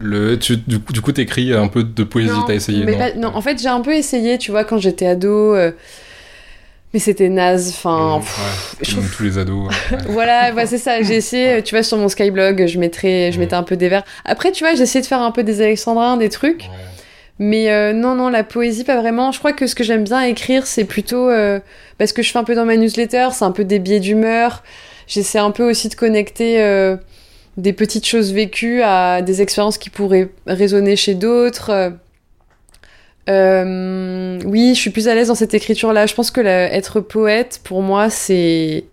Le, tu, du coup, t'écris un peu de poésie, t'as essayé, mais non pas- non, en fait, j'ai un peu essayé, tu vois, quand j'étais ado. Euh, Mais c'était naze. Enfin. Ouais, je trouve- tous les ados. ouais. Voilà, bah, c'est ça. J'ai essayé, tu vois, sur mon Skyblog, je mettrais, je Mhm. mettais un peu des vers. Après, tu vois, j'ai essayé de faire un peu des alexandrins, des trucs. Ouais. Mais euh, non, non, la poésie, pas vraiment. Je crois que ce que j'aime bien écrire, c'est plutôt euh, parce que je fais un peu dans ma newsletter, c'est un peu des biais d'humeur. J'essaie un peu aussi de connecter euh, des petites choses vécues à des expériences qui pourraient résonner chez d'autres. Euh, oui, je suis plus à l'aise dans cette écriture-là. Je pense que la- être poète, pour moi, c'est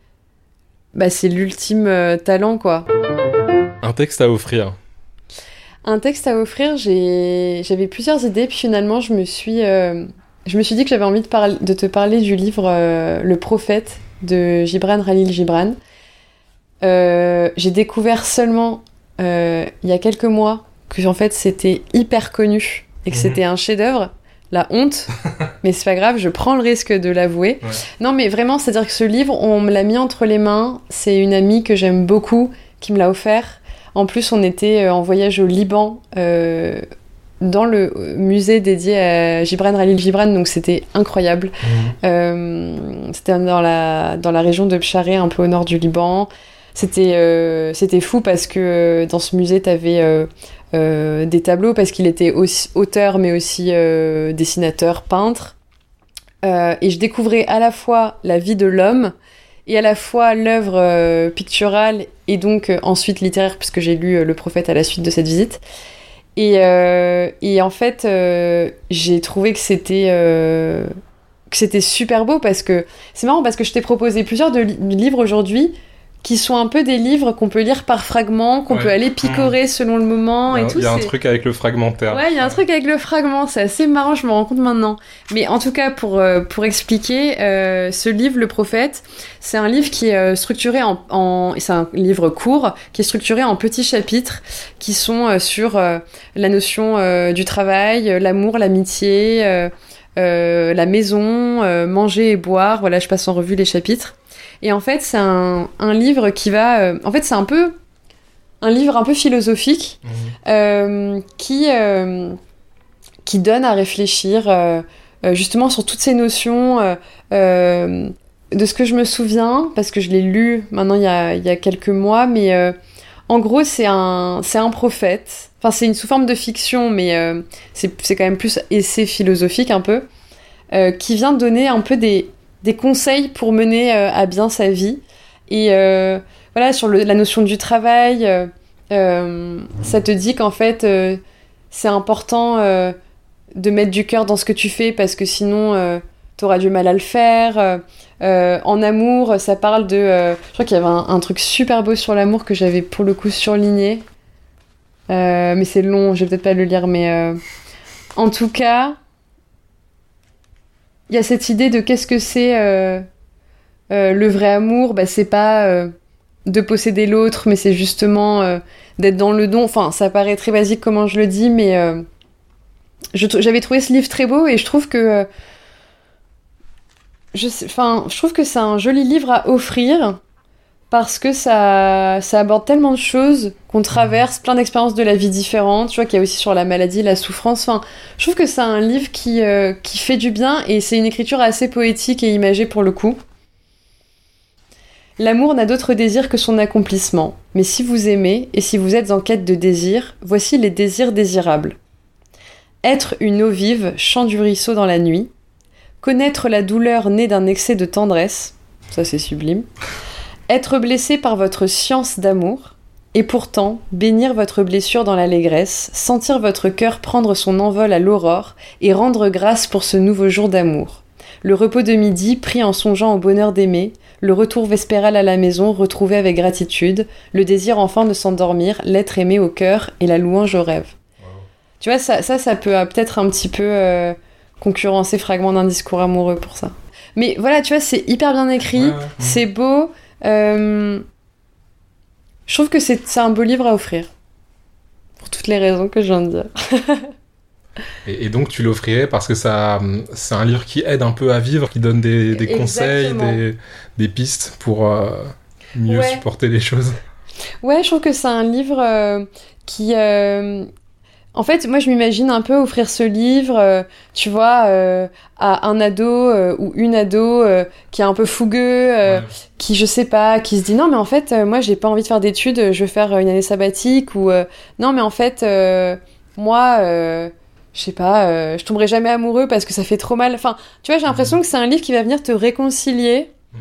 bah, c'est l'ultime euh, talent, quoi. Un texte à offrir. Un texte à offrir, j'avais plusieurs idées, puis finalement, je me suis, euh, je me suis dit que j'avais envie de, parler- de te parler du livre Le Prophète de Gibran Khalil Gibran. J'ai découvert seulement il y a quelques mois que en fait c'était hyper connu et que Mhm. c'était un chef-d'œuvre. La honte, mais c'est pas grave, je prends le risque de l'avouer. Ouais. Non, mais vraiment, c'est-à-dire que ce livre, on me l'a mis entre les mains. C'est une amie que j'aime beaucoup qui me l'a offert. En plus, on était euh, en voyage au Liban, euh, dans le musée dédié à Gibran Khalil Gibran, donc c'était incroyable. Euh, c'était dans la, dans la région de Psharé, un peu au nord du Liban. C'était euh, c'était fou parce que euh, dans ce musée, tu avais des tableaux, parce qu'il était aussi auteur, mais aussi euh, dessinateur, peintre. Euh, et je découvrais à la fois la vie de l'homme et à la fois l'œuvre euh, picturale et donc euh, ensuite littéraire, puisque j'ai lu euh, Le Prophète à la suite de cette visite. Et, euh, et en fait, euh, j'ai trouvé que c'était euh, que c'était super beau parce que c'est marrant parce que je t'ai proposé plusieurs livres aujourd'hui qui sont un peu des livres qu'on peut lire par fragments, qu'on Ouais. peut aller picorer selon le moment a, et tout. il y a un truc avec le fragmentaire. Ouais, il y a un truc avec le fragment, c'est assez marrant, je me rends compte maintenant. Mais en tout cas, pour, euh, pour expliquer, euh, ce livre, Le Prophète, c'est un livre qui est euh, structuré en... en... C'est un livre court, qui est structuré en petits chapitres, qui sont sur euh, la notion euh, du travail, l'amour, l'amitié, la maison, manger et boire. Voilà, je passe en revue les chapitres. Et en fait, c'est un, un livre qui va... euh, En fait, c'est un peu... Un livre un peu philosophique Mhm. euh, qui, euh, qui donne à réfléchir justement sur toutes ces notions de ce que je me souviens, parce que je l'ai lu maintenant il y a, il y a quelques mois, mais euh, en gros c'est un, c'est un prophète, enfin c'est une sous forme de fiction, mais euh, c'est c'est quand même plus essai philosophique un peu, euh, qui vient donner un peu des, des conseils pour mener euh, à bien sa vie. Et euh, voilà, sur la notion du travail, euh, ça te dit qu'en fait, c'est important de mettre du cœur dans ce que tu fais parce que sinon, t'auras du mal à le faire. En amour, ça parle de... je crois qu'il y avait un, truc super beau sur l'amour que j'avais pour le coup surligné. Mais c'est long, je vais peut-être pas le lire, mais... en tout cas, il y a cette idée de qu'est-ce que c'est euh, euh, le vrai amour? Bah, c'est pas euh, de posséder l'autre, mais c'est justement d'être dans le don. Enfin, ça paraît très basique comment je le dis, mais j'avais trouvé ce livre très beau et je trouve que je, sais- je trouve que c'est un joli livre à offrir parce que ça, ça aborde tellement de choses qu'on traverse, plein d'expériences de la vie différentes. Tu vois qu'il y a aussi sur la maladie, la souffrance. Enfin, je trouve que c'est un livre qui, euh, qui fait du bien et c'est une écriture assez poétique et imagée pour le coup. L'amour n'a d'autre désir que son accomplissement. Mais si vous aimez et si vous êtes en quête de désir, voici les désirs désirables. Être une eau vive, chant du ruisseau dans la nuit. Connaître la douleur née d'un excès de tendresse. Ça, c'est sublime. Être blessé par votre science d'amour. Et pourtant, bénir votre blessure dans l'allégresse, sentir votre cœur prendre son envol à l'aurore et rendre grâce pour ce nouveau jour d'amour. Le repos de midi pris en songeant au bonheur d'aimer, le retour vespéral à la maison retrouvé avec gratitude, le désir enfin de s'endormir, l'être aimé au cœur et la louange au rêve. Tu Tu vois, ça, ça, ça peut peut-être un petit peu concurrencer Fragment d'un discours amoureux pour ça. Mais voilà, tu vois, c'est hyper bien écrit, c'est beau. Je trouve que c'est un beau livre à offrir. Pour toutes les raisons que je viens de dire. Et, donc tu l'offrirais parce que ça, c'est un livre qui aide un peu à vivre, qui donne des, des conseils, des, des, pistes pour euh, mieux supporter les choses. Ouais, je trouve que c'est un livre euh, qui... Euh, en fait, moi, je m'imagine un peu offrir ce livre, tu vois, à un ado ou une ado qui est un peu fougueux, qui, je sais pas, qui se dit non, mais en fait, moi, j'ai pas envie de faire d'études, je veux faire une année sabbatique, ou non, mais en fait, moi je sais pas, euh, je tomberai jamais amoureux parce que ça fait trop mal. Enfin, tu vois, j'ai l'impression que c'est un livre qui va venir te réconcilier mm.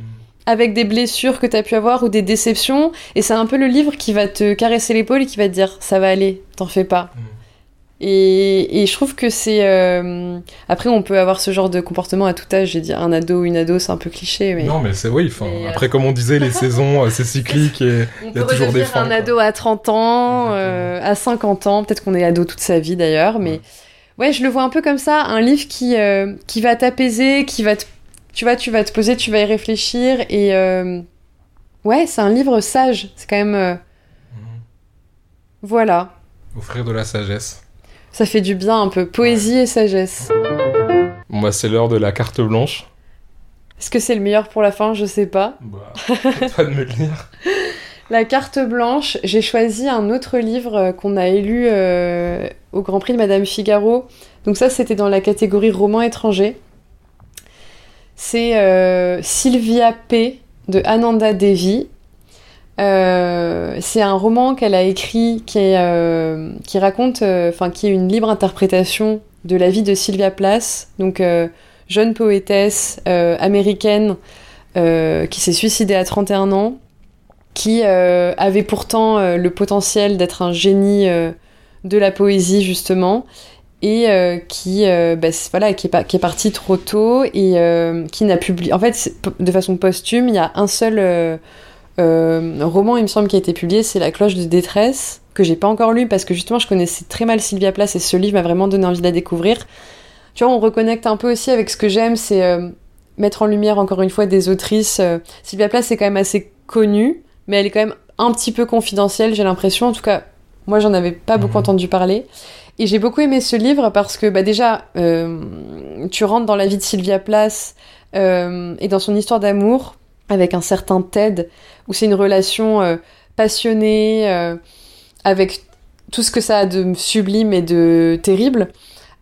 avec des blessures que tu as pu avoir ou des déceptions. Et c'est un peu le livre qui va te caresser l'épaule et qui va te dire ça va aller, t'en fais pas. Mm. Et, et, je trouve que c'est. Euh, après, on peut avoir ce genre de comportement à tout âge. J'ai dit un ado ou une ado, c'est un peu cliché. Mais... Non, mais c'est oui. Euh, après, comme on disait, les saisons, c'est cyclique et il y a toujours des fins. un ado à 30 ans, à 50 ans. Peut-être qu'on est ado toute sa vie d'ailleurs, mais. Ouais, je le vois un peu comme ça, un livre qui, euh, qui va t'apaiser, qui va te... Tu vois, tu vas te poser, tu vas y réfléchir, et... Euh, ouais, c'est un livre sage, c'est quand même... Euh, mhm. Voilà. Offrir de la sagesse. Ça fait du bien un peu, poésie et sagesse. Bah c'est l'heure de la carte blanche. Est-ce que c'est le meilleur pour la fin? Je sais pas. Bah, pas de me le dire. La carte blanche, j'ai choisi un autre livre euh, qu'on a élu euh, au Grand Prix de Madame Figaro. Donc ça, c'était dans la catégorie roman étranger. C'est euh, Sylvia P. de Ananda Devi. C'est un roman qu'elle a écrit qui, qui raconte, enfin qui est une libre interprétation de la vie de Sylvia Plath, donc jeune poétesse américaine qui s'est suicidée à 31 ans qui euh, avait pourtant euh, le potentiel d'être un génie euh, de la poésie justement et qui bah, voilà est, qui est parti trop tôt et qui n'a publié en fait de façon posthume il y a un seul roman il me semble qui a été publié c'est La cloche de détresse que j'ai pas encore lu parce que justement je connaissais très mal Sylvia Plath et ce livre m'a vraiment donné envie de la découvrir tu vois on reconnecte un peu aussi avec ce que j'aime c'est mettre en lumière encore une fois des autrices Sylvia Plath c'est quand même assez connue mais elle est quand même un petit peu confidentielle, j'ai l'impression. En tout cas, moi, j'en avais pas beaucoup mhm. entendu parler. Et j'ai beaucoup aimé ce livre parce que, bah, déjà, euh, tu rentres dans la vie de Sylvia Plath euh, et dans son histoire d'amour avec un certain Ted, où c'est une relation euh, passionnée, avec tout ce que ça a de sublime et de terrible.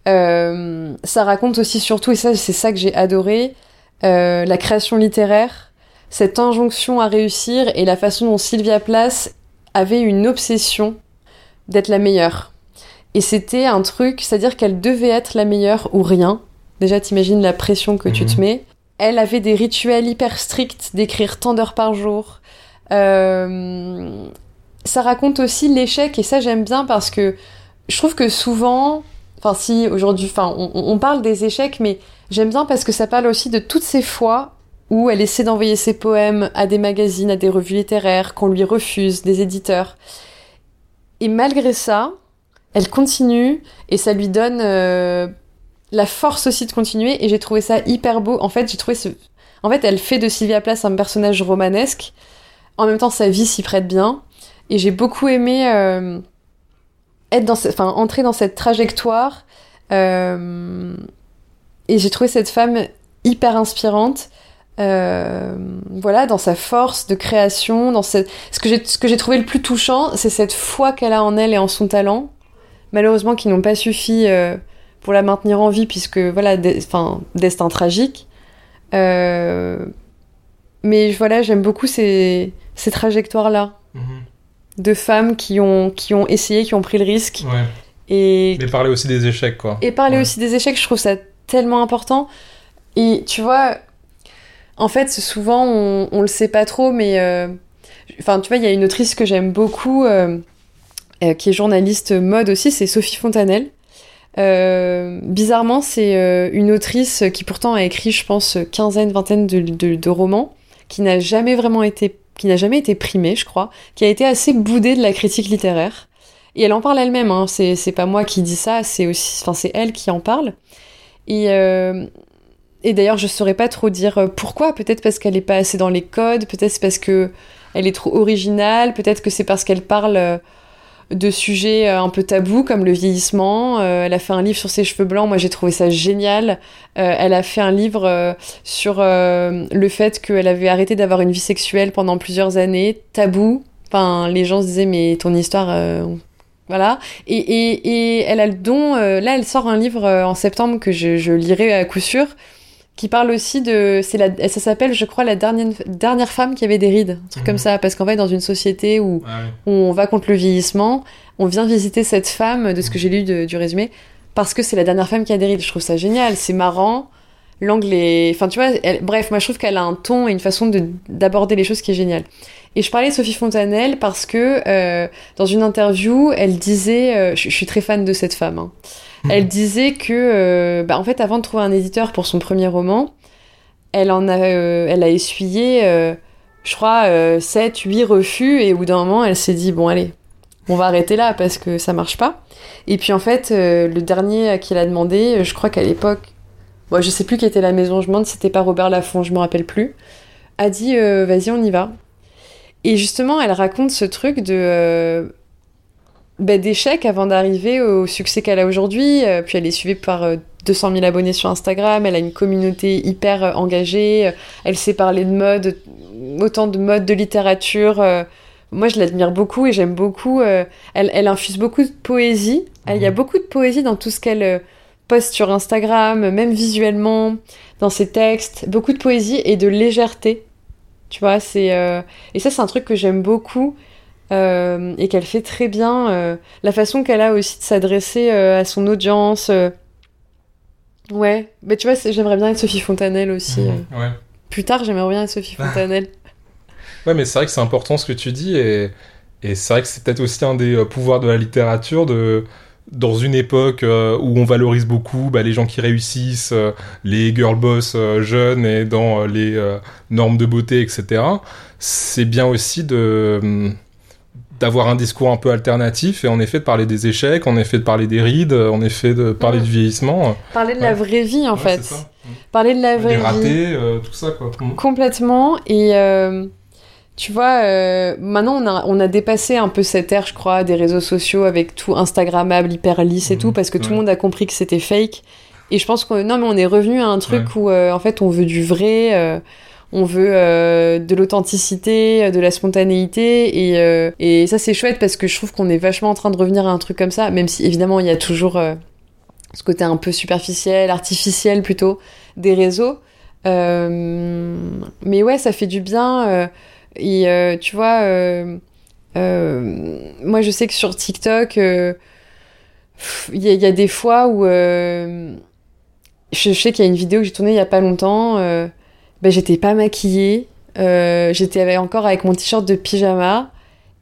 ça raconte aussi surtout, et ça, c'est ça que j'ai adoré, la création littéraire cette injonction à réussir et la façon dont Sylvia Plath avait une obsession d'être la meilleure. Et c'était un truc, c'est-à-dire qu'elle devait être la meilleure ou rien. Déjà, t'imagines la pression que tu te mhm. mets. Elle avait des rituels hyper stricts d'écrire tant d'heures par jour. Euh, ça raconte aussi l'échec et ça j'aime bien parce que je trouve que souvent, enfin si aujourd'hui, enfin on, parle des échecs, mais j'aime bien parce que ça parle aussi de toutes ces fois où elle essaie d'envoyer ses poèmes à des magazines, à des revues littéraires, qu'on lui refuse, des éditeurs. Et malgré ça, elle continue et ça lui donne euh, la force aussi de continuer et j'ai trouvé ça hyper beau. En fait, j'ai trouvé ce... En fait, elle fait de Sylvia Plath un personnage romanesque. En même temps, sa vie s'y prête bien. Et j'ai beaucoup aimé euh, être dans, enfin, entrer dans cette trajectoire. Euh, et j'ai trouvé cette femme hyper inspirante. Euh, voilà, dans sa force de création, dans ce, ce que j'ai, ce que j'ai trouvé le plus touchant, c'est cette foi qu'elle a en elle et en son talent, malheureusement qui n'ont pas suffi pour la maintenir en vie, puisque voilà, enfin, destin tragique. Euh, mais voilà, j'aime beaucoup ces, ces trajectoires-là mhm. de femmes qui ont, qui ont essayé, qui ont pris le risque. Ouais. Et, parler aussi des échecs, quoi. Et parler aussi des échecs, je trouve ça tellement important. Et tu vois, en fait, souvent, on, on le sait pas trop, mais. Euh, enfin, tu vois, il y a une autrice que j'aime beaucoup, euh, qui est journaliste mode aussi, c'est Sophie Fontanelle. Bizarrement, c'est une autrice qui pourtant a écrit, je pense, quinzaine, vingtaine de, de, romans, qui n'a jamais vraiment été, qui n'a jamais été primée, je crois, qui a été assez boudée de la critique littéraire. Et elle en parle elle-même, hein. c'est, c'est pas moi qui dis ça, c'est aussi, enfin c'est elle qui en parle. Et, euh, et d'ailleurs, je saurais pas trop dire euh, pourquoi. Peut-être parce qu'elle est pas assez dans les codes, peut-être parce que elle est trop originale, peut-être que c'est parce qu'elle parle euh, de sujets un peu tabous comme le vieillissement. elle a fait un livre sur ses cheveux blancs, moi j'ai trouvé ça génial. elle a fait un livre sur le fait qu'elle avait arrêté d'avoir une vie sexuelle pendant plusieurs années, tabou. Enfin, les gens se disaient mais ton histoire, voilà. Et, et, elle a le don. Euh, là, elle sort un livre euh, en septembre que je, lirai à coup sûr, qui parle aussi de. C'est la, ça s'appelle, je crois, la dernière, dernière femme qui avait des rides, un truc comme mhm. ça. Parce qu'en fait, dans une société où, ah on va contre le vieillissement, on vient visiter cette femme, de ce que j'ai lu du résumé, parce que c'est la dernière femme qui a des rides. Je trouve ça génial. C'est marrant. L'angle est. Enfin, tu vois, bref, moi je trouve qu'elle a un ton et une façon d'aborder les choses qui est génial. Et je parlais de Sophie Fontanelle parce que euh, dans une interview, elle disait, euh, je, suis très fan de cette femme, hein. elle disait que, euh, bah, en fait, avant de trouver un éditeur pour son premier roman, elle en a, elle a essuyé, je crois, 7, 8 refus et au bout d'un moment, elle s'est dit, bon allez, on va arrêter là parce que ça marche pas. Et puis en fait, le dernier à qui elle a demandé, je crois qu'à l'époque, bon, je sais plus qui était la maison, je me demande si c'était pas Robert Laffont, je me rappelle plus, a dit, vas-y, on y va. Et justement, elle raconte ce truc de euh, bah, d'échec avant d'arriver au succès qu'elle a aujourd'hui. Euh, puis elle est suivie par 200 euh, 000 abonnés sur Instagram. Elle a une communauté hyper engagée. Elle sait parler de mode, autant de mode, de littérature. moi, je l'admire beaucoup et j'aime beaucoup. Elle, elle, infuse beaucoup de poésie. Il y a mhm. beaucoup de poésie dans tout ce qu'elle poste sur Instagram, même visuellement, dans ses textes. Beaucoup de poésie et de légèreté. Tu vois, c'est euh, et ça c'est un truc que j'aime beaucoup euh, et qu'elle fait très bien. Euh, la façon qu'elle a aussi de s'adresser à son audience. Ouais, mais tu vois, j'aimerais bien être Sophie Fontanelle aussi. Mmh, ouais. Plus tard, j'aimerais bien être Sophie Fontanelle. ouais, mais c'est vrai que c'est important ce que tu dis et, et c'est vrai que c'est peut-être aussi un des pouvoirs de la littérature de dans une époque euh, où on valorise beaucoup bah, les gens qui réussissent, euh, les girl boss euh, jeunes et dans les normes de beauté, etc. C'est bien aussi de hum, d'avoir un discours un peu alternatif et en effet de parler des échecs, en effet de parler des rides, en effet de parler du vieillissement. Parler de la vraie vie en fait. Parler de la vraie vie. ratés, tout ça quoi. Complètement et tu vois, euh, maintenant on a, on a dépassé un peu cette ère, je crois, des réseaux sociaux avec tout Instagrammable, hyper lisse et mhm. tout, parce que tout le monde a compris que c'était fake. Et je pense que non, mais on est revenu à un truc où euh, en fait on veut du vrai, euh, on veut de l'authenticité, de la spontanéité, et, et ça c'est chouette parce que je trouve qu'on est vachement en train de revenir à un truc comme ça, même si évidemment il y a toujours ce côté un peu superficiel, artificiel plutôt des réseaux. mais ouais, ça fait du bien et euh, tu vois, euh, euh, moi je sais que sur TikTok, il y, y, a des fois où je, sais qu'il y a une vidéo que j'ai tournée il y a pas longtemps. Ben, j'étais pas maquillée, j'étais encore avec mon t-shirt de pyjama.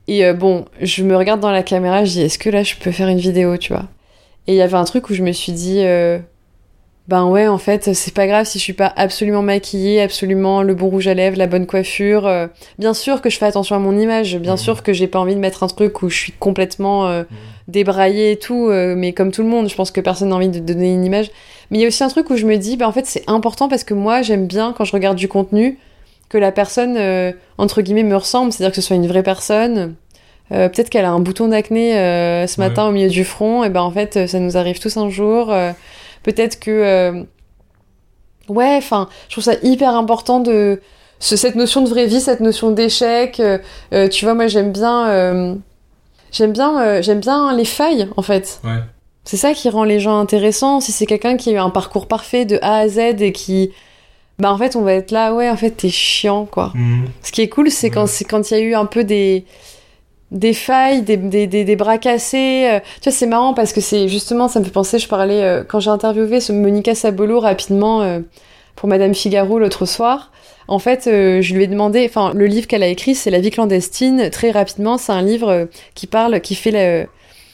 Et bon, je me regarde dans la caméra, je dis est-ce que là je peux faire une vidéo, tu vois? Et il y avait un truc où je me suis dit ben ouais, en fait, c'est pas grave si je suis pas absolument maquillée, absolument le bon rouge à lèvres, la bonne coiffure. Euh, bien sûr que je fais attention à mon image, bien mmh. sûr que j'ai pas envie de mettre un truc où je suis complètement euh, mmh. débraillée et tout, euh, mais comme tout le monde, je pense que personne n'a envie de donner une image. Mais il y a aussi un truc où je me dis, ben en fait, c'est important parce que moi, j'aime bien quand je regarde du contenu que la personne, entre guillemets, me ressemble, c'est-à-dire que ce soit une vraie personne. Peut-être qu'elle a un bouton d'acné ce matin au milieu du front, et ben en fait, ça nous arrive tous un jour peut-être que euh, ouais enfin je trouve ça hyper important de cette notion de vraie vie cette notion d'échec euh, euh, tu vois moi j'aime bien j'aime bien j'aime bien les failles en fait ouais. C'est ça qui rend les gens intéressants si c'est quelqu'un qui a eu un parcours parfait de A à Z et qui bah en fait on va être là ouais en fait t'es chiant quoi mmh. ce qui est cool c'est quand il y a eu un peu des des failles, des, des, des, bras cassés. Euh. Tu vois, c'est marrant parce que c'est justement, ça me fait penser, je parlais, euh, quand j'ai interviewé ce Monica Sabolo rapidement euh, pour Madame Figaro l'autre soir, en fait, je lui ai demandé, enfin, le livre qu'elle a écrit, c'est La vie clandestine. Très rapidement, c'est un livre qui parle, qui fait le,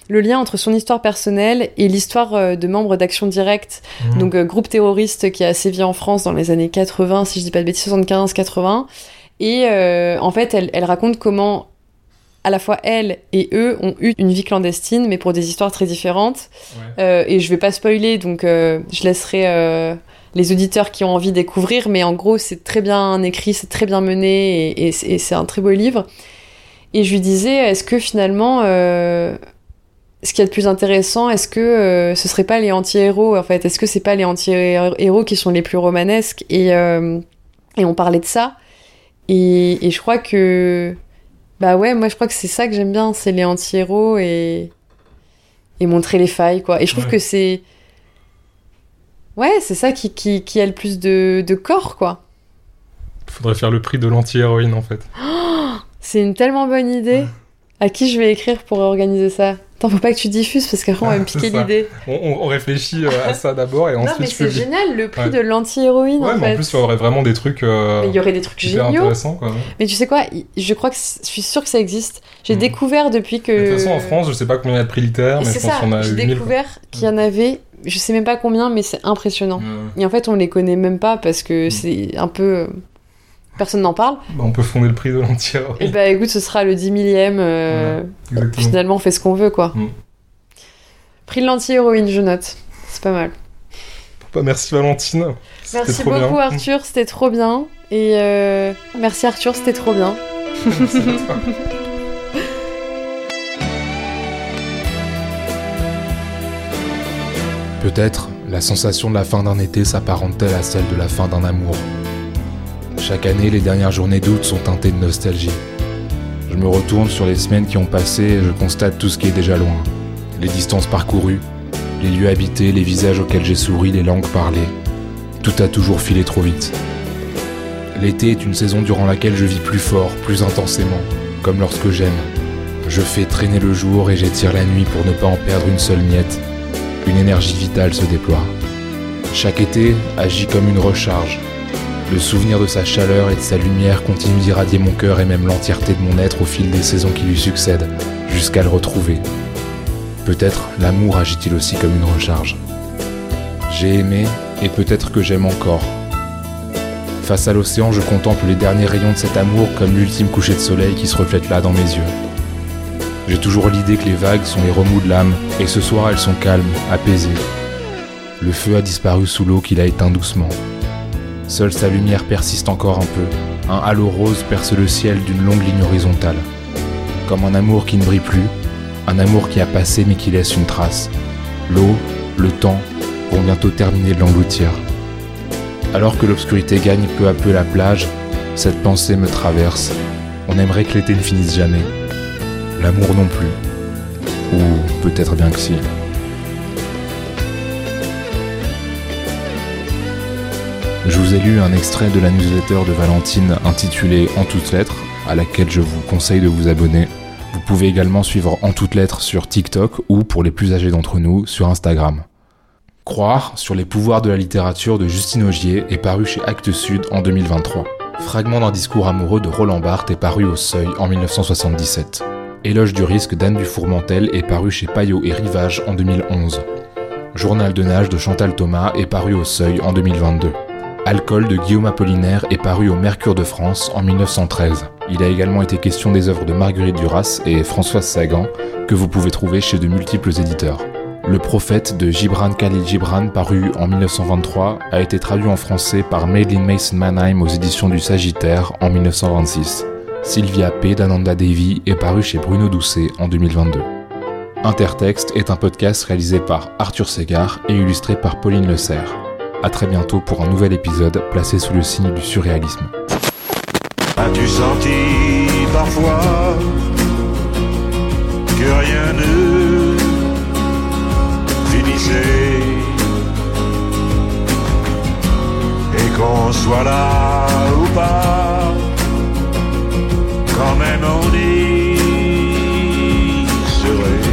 le lien entre son histoire personnelle et l'histoire de membres d'Action Directe, mmh. donc groupe terroriste qui a sévi en France dans les années 80, si je dis pas de bêtises, 75-80. Et en fait, elle, elle raconte comment à la fois elle et eux ont eu une vie clandestine, mais pour des histoires très différentes. Ouais. Euh, et je vais pas spoiler, donc euh, je laisserai euh, les auditeurs qui ont envie de découvrir. Mais en gros, c'est très bien écrit, c'est très bien mené, et, et c'est un très beau livre. Et je lui disais, est-ce que finalement, ce qui est le plus intéressant, est-ce que euh, ce serait pas les anti-héros en fait? Est-ce que c'est pas les anti-héros qui sont les plus romanesques? Et, euh, et on parlait de ça. Et, et je crois que bah ouais, moi je crois que c'est ça que j'aime bien, c'est les anti-héros et et montrer les failles quoi. Et je trouve Ouais. que c'est ouais, c'est ça qui, qui qui a le plus de, de corps quoi. Faudrait faire le prix de l'anti-héroïne en fait. C'est une tellement bonne idée. Ouais. À qui je vais écrire pour organiser ça? Attends, faut pas que tu diffuses parce qu'après on va me piquer l'idée. On, on- on réfléchit euh, à ça d'abord et Non, mais ensuite c'est génial le prix Ouais. de l'anti-héroïne Ouais, en mais fait. en plus il y aurait vraiment des trucs euh, il y aurait des trucs géniaux. intéressants quoi. Mais tu sais quoi Je crois que je suis sûre que ça existe. J'ai Mhm. découvert depuis que. De toute façon en France je sais pas combien il y a de prix littéraires mais je pense qu'on a J'ai eu 1000. découvert qu'il y en avait. Je sais même pas combien, mais c'est impressionnant. Et en fait, on les connaît même pas parce que Mhm. c'est un peu. Personne n'en parle. Bah, on peut fonder le prix de Et l'anti-héroïne. bah écoute, ce sera le 10 millième. euh. Finalement, on fait ce qu'on veut quoi. Mhm. Prix de l'anti-héroïne, je note. C'est pas mal. Bah, merci Valentine. Merci trop beaucoup bien. Arthur, c'était trop bien. Et euh, merci Arthur, c'était trop bien. Merci à toi. Peut-être la sensation de la fin d'un été s'apparente-t-elle à celle de la fin d'un amour? Chaque année, les dernières journées d'août sont teintées de nostalgie. Je me retourne sur les semaines qui ont passé et je constate tout ce qui est déjà loin. Les distances parcourues, les lieux habités, les visages auxquels j'ai souri, les langues parlées. Tout a toujours filé trop vite. L'été est une saison durant laquelle je vis plus fort, plus intensément, comme lorsque j'aime. Je fais traîner le jour et j'étire la nuit pour ne pas en perdre une seule miette une énergie vitale se déploie. Chaque été agit comme une recharge. Le souvenir de sa chaleur et de sa lumière continue d'irradier mon cœur et même l'entièreté de mon être au fil des saisons qui lui succèdent, jusqu'à le retrouver. Peut-être l'amour agit-il aussi comme une recharge. J'ai aimé et peut-être que j'aime encore. Face à l'océan, je contemple les derniers rayons de cet amour comme l'ultime coucher de soleil qui se reflète là dans mes yeux. J'ai toujours l'idée que les vagues sont les remous de l'âme, et ce soir elles sont calmes, apaisées. Le feu a disparu sous l'eau qu'il a éteint doucement. Seule sa lumière persiste encore un peu. Un halo rose perce le ciel d'une longue ligne horizontale. Comme un amour qui ne brille plus, un amour qui a passé mais qui laisse une trace. L'eau, le temps vont bientôt terminer de l'engloutir. Alors que l'obscurité gagne peu à peu la plage, cette pensée me traverse. On aimerait que l'été ne finisse jamais. L'amour non plus. Ou peut-être bien que si. Je vous ai lu un extrait de la newsletter de Valentine intitulée En toutes lettres, à laquelle je vous conseille de vous abonner. Vous pouvez également suivre En toutes lettres sur TikTok ou, pour les plus âgés d'entre nous, sur Instagram. Croire sur les pouvoirs de la littérature de Justine Augier est paru chez Actes Sud en 2023. Fragment d'un discours amoureux de Roland Barthes est paru au Seuil en 1977. Éloge du risque d'Anne Dufourmentel est paru chez Payot et Rivage en 2011. Journal de nage de Chantal Thomas est paru au Seuil en 2022. Alcool de Guillaume Apollinaire est paru au Mercure de France en 1913. Il a également été question des œuvres de Marguerite Duras et Françoise Sagan que vous pouvez trouver chez de multiples éditeurs. Le prophète de Gibran Khalil Gibran, paru en 1923, a été traduit en français par Madeline Mason Mannheim aux éditions du Sagittaire en 1926. Sylvia P. d'Ananda Devi est paru chez Bruno Doucet en 2022. Intertexte est un podcast réalisé par Arthur Segar et illustré par Pauline Le Serre. A très bientôt pour un nouvel épisode placé sous le signe du surréalisme. As-tu senti parfois que rien ne finissait et qu'on soit là ou pas, quand même on y serait.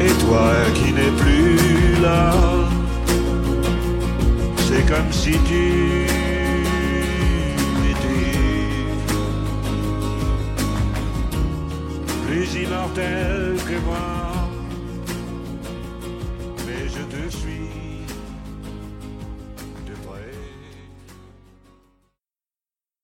Et toi qui c'est comme si tu étais plus immortel que moi.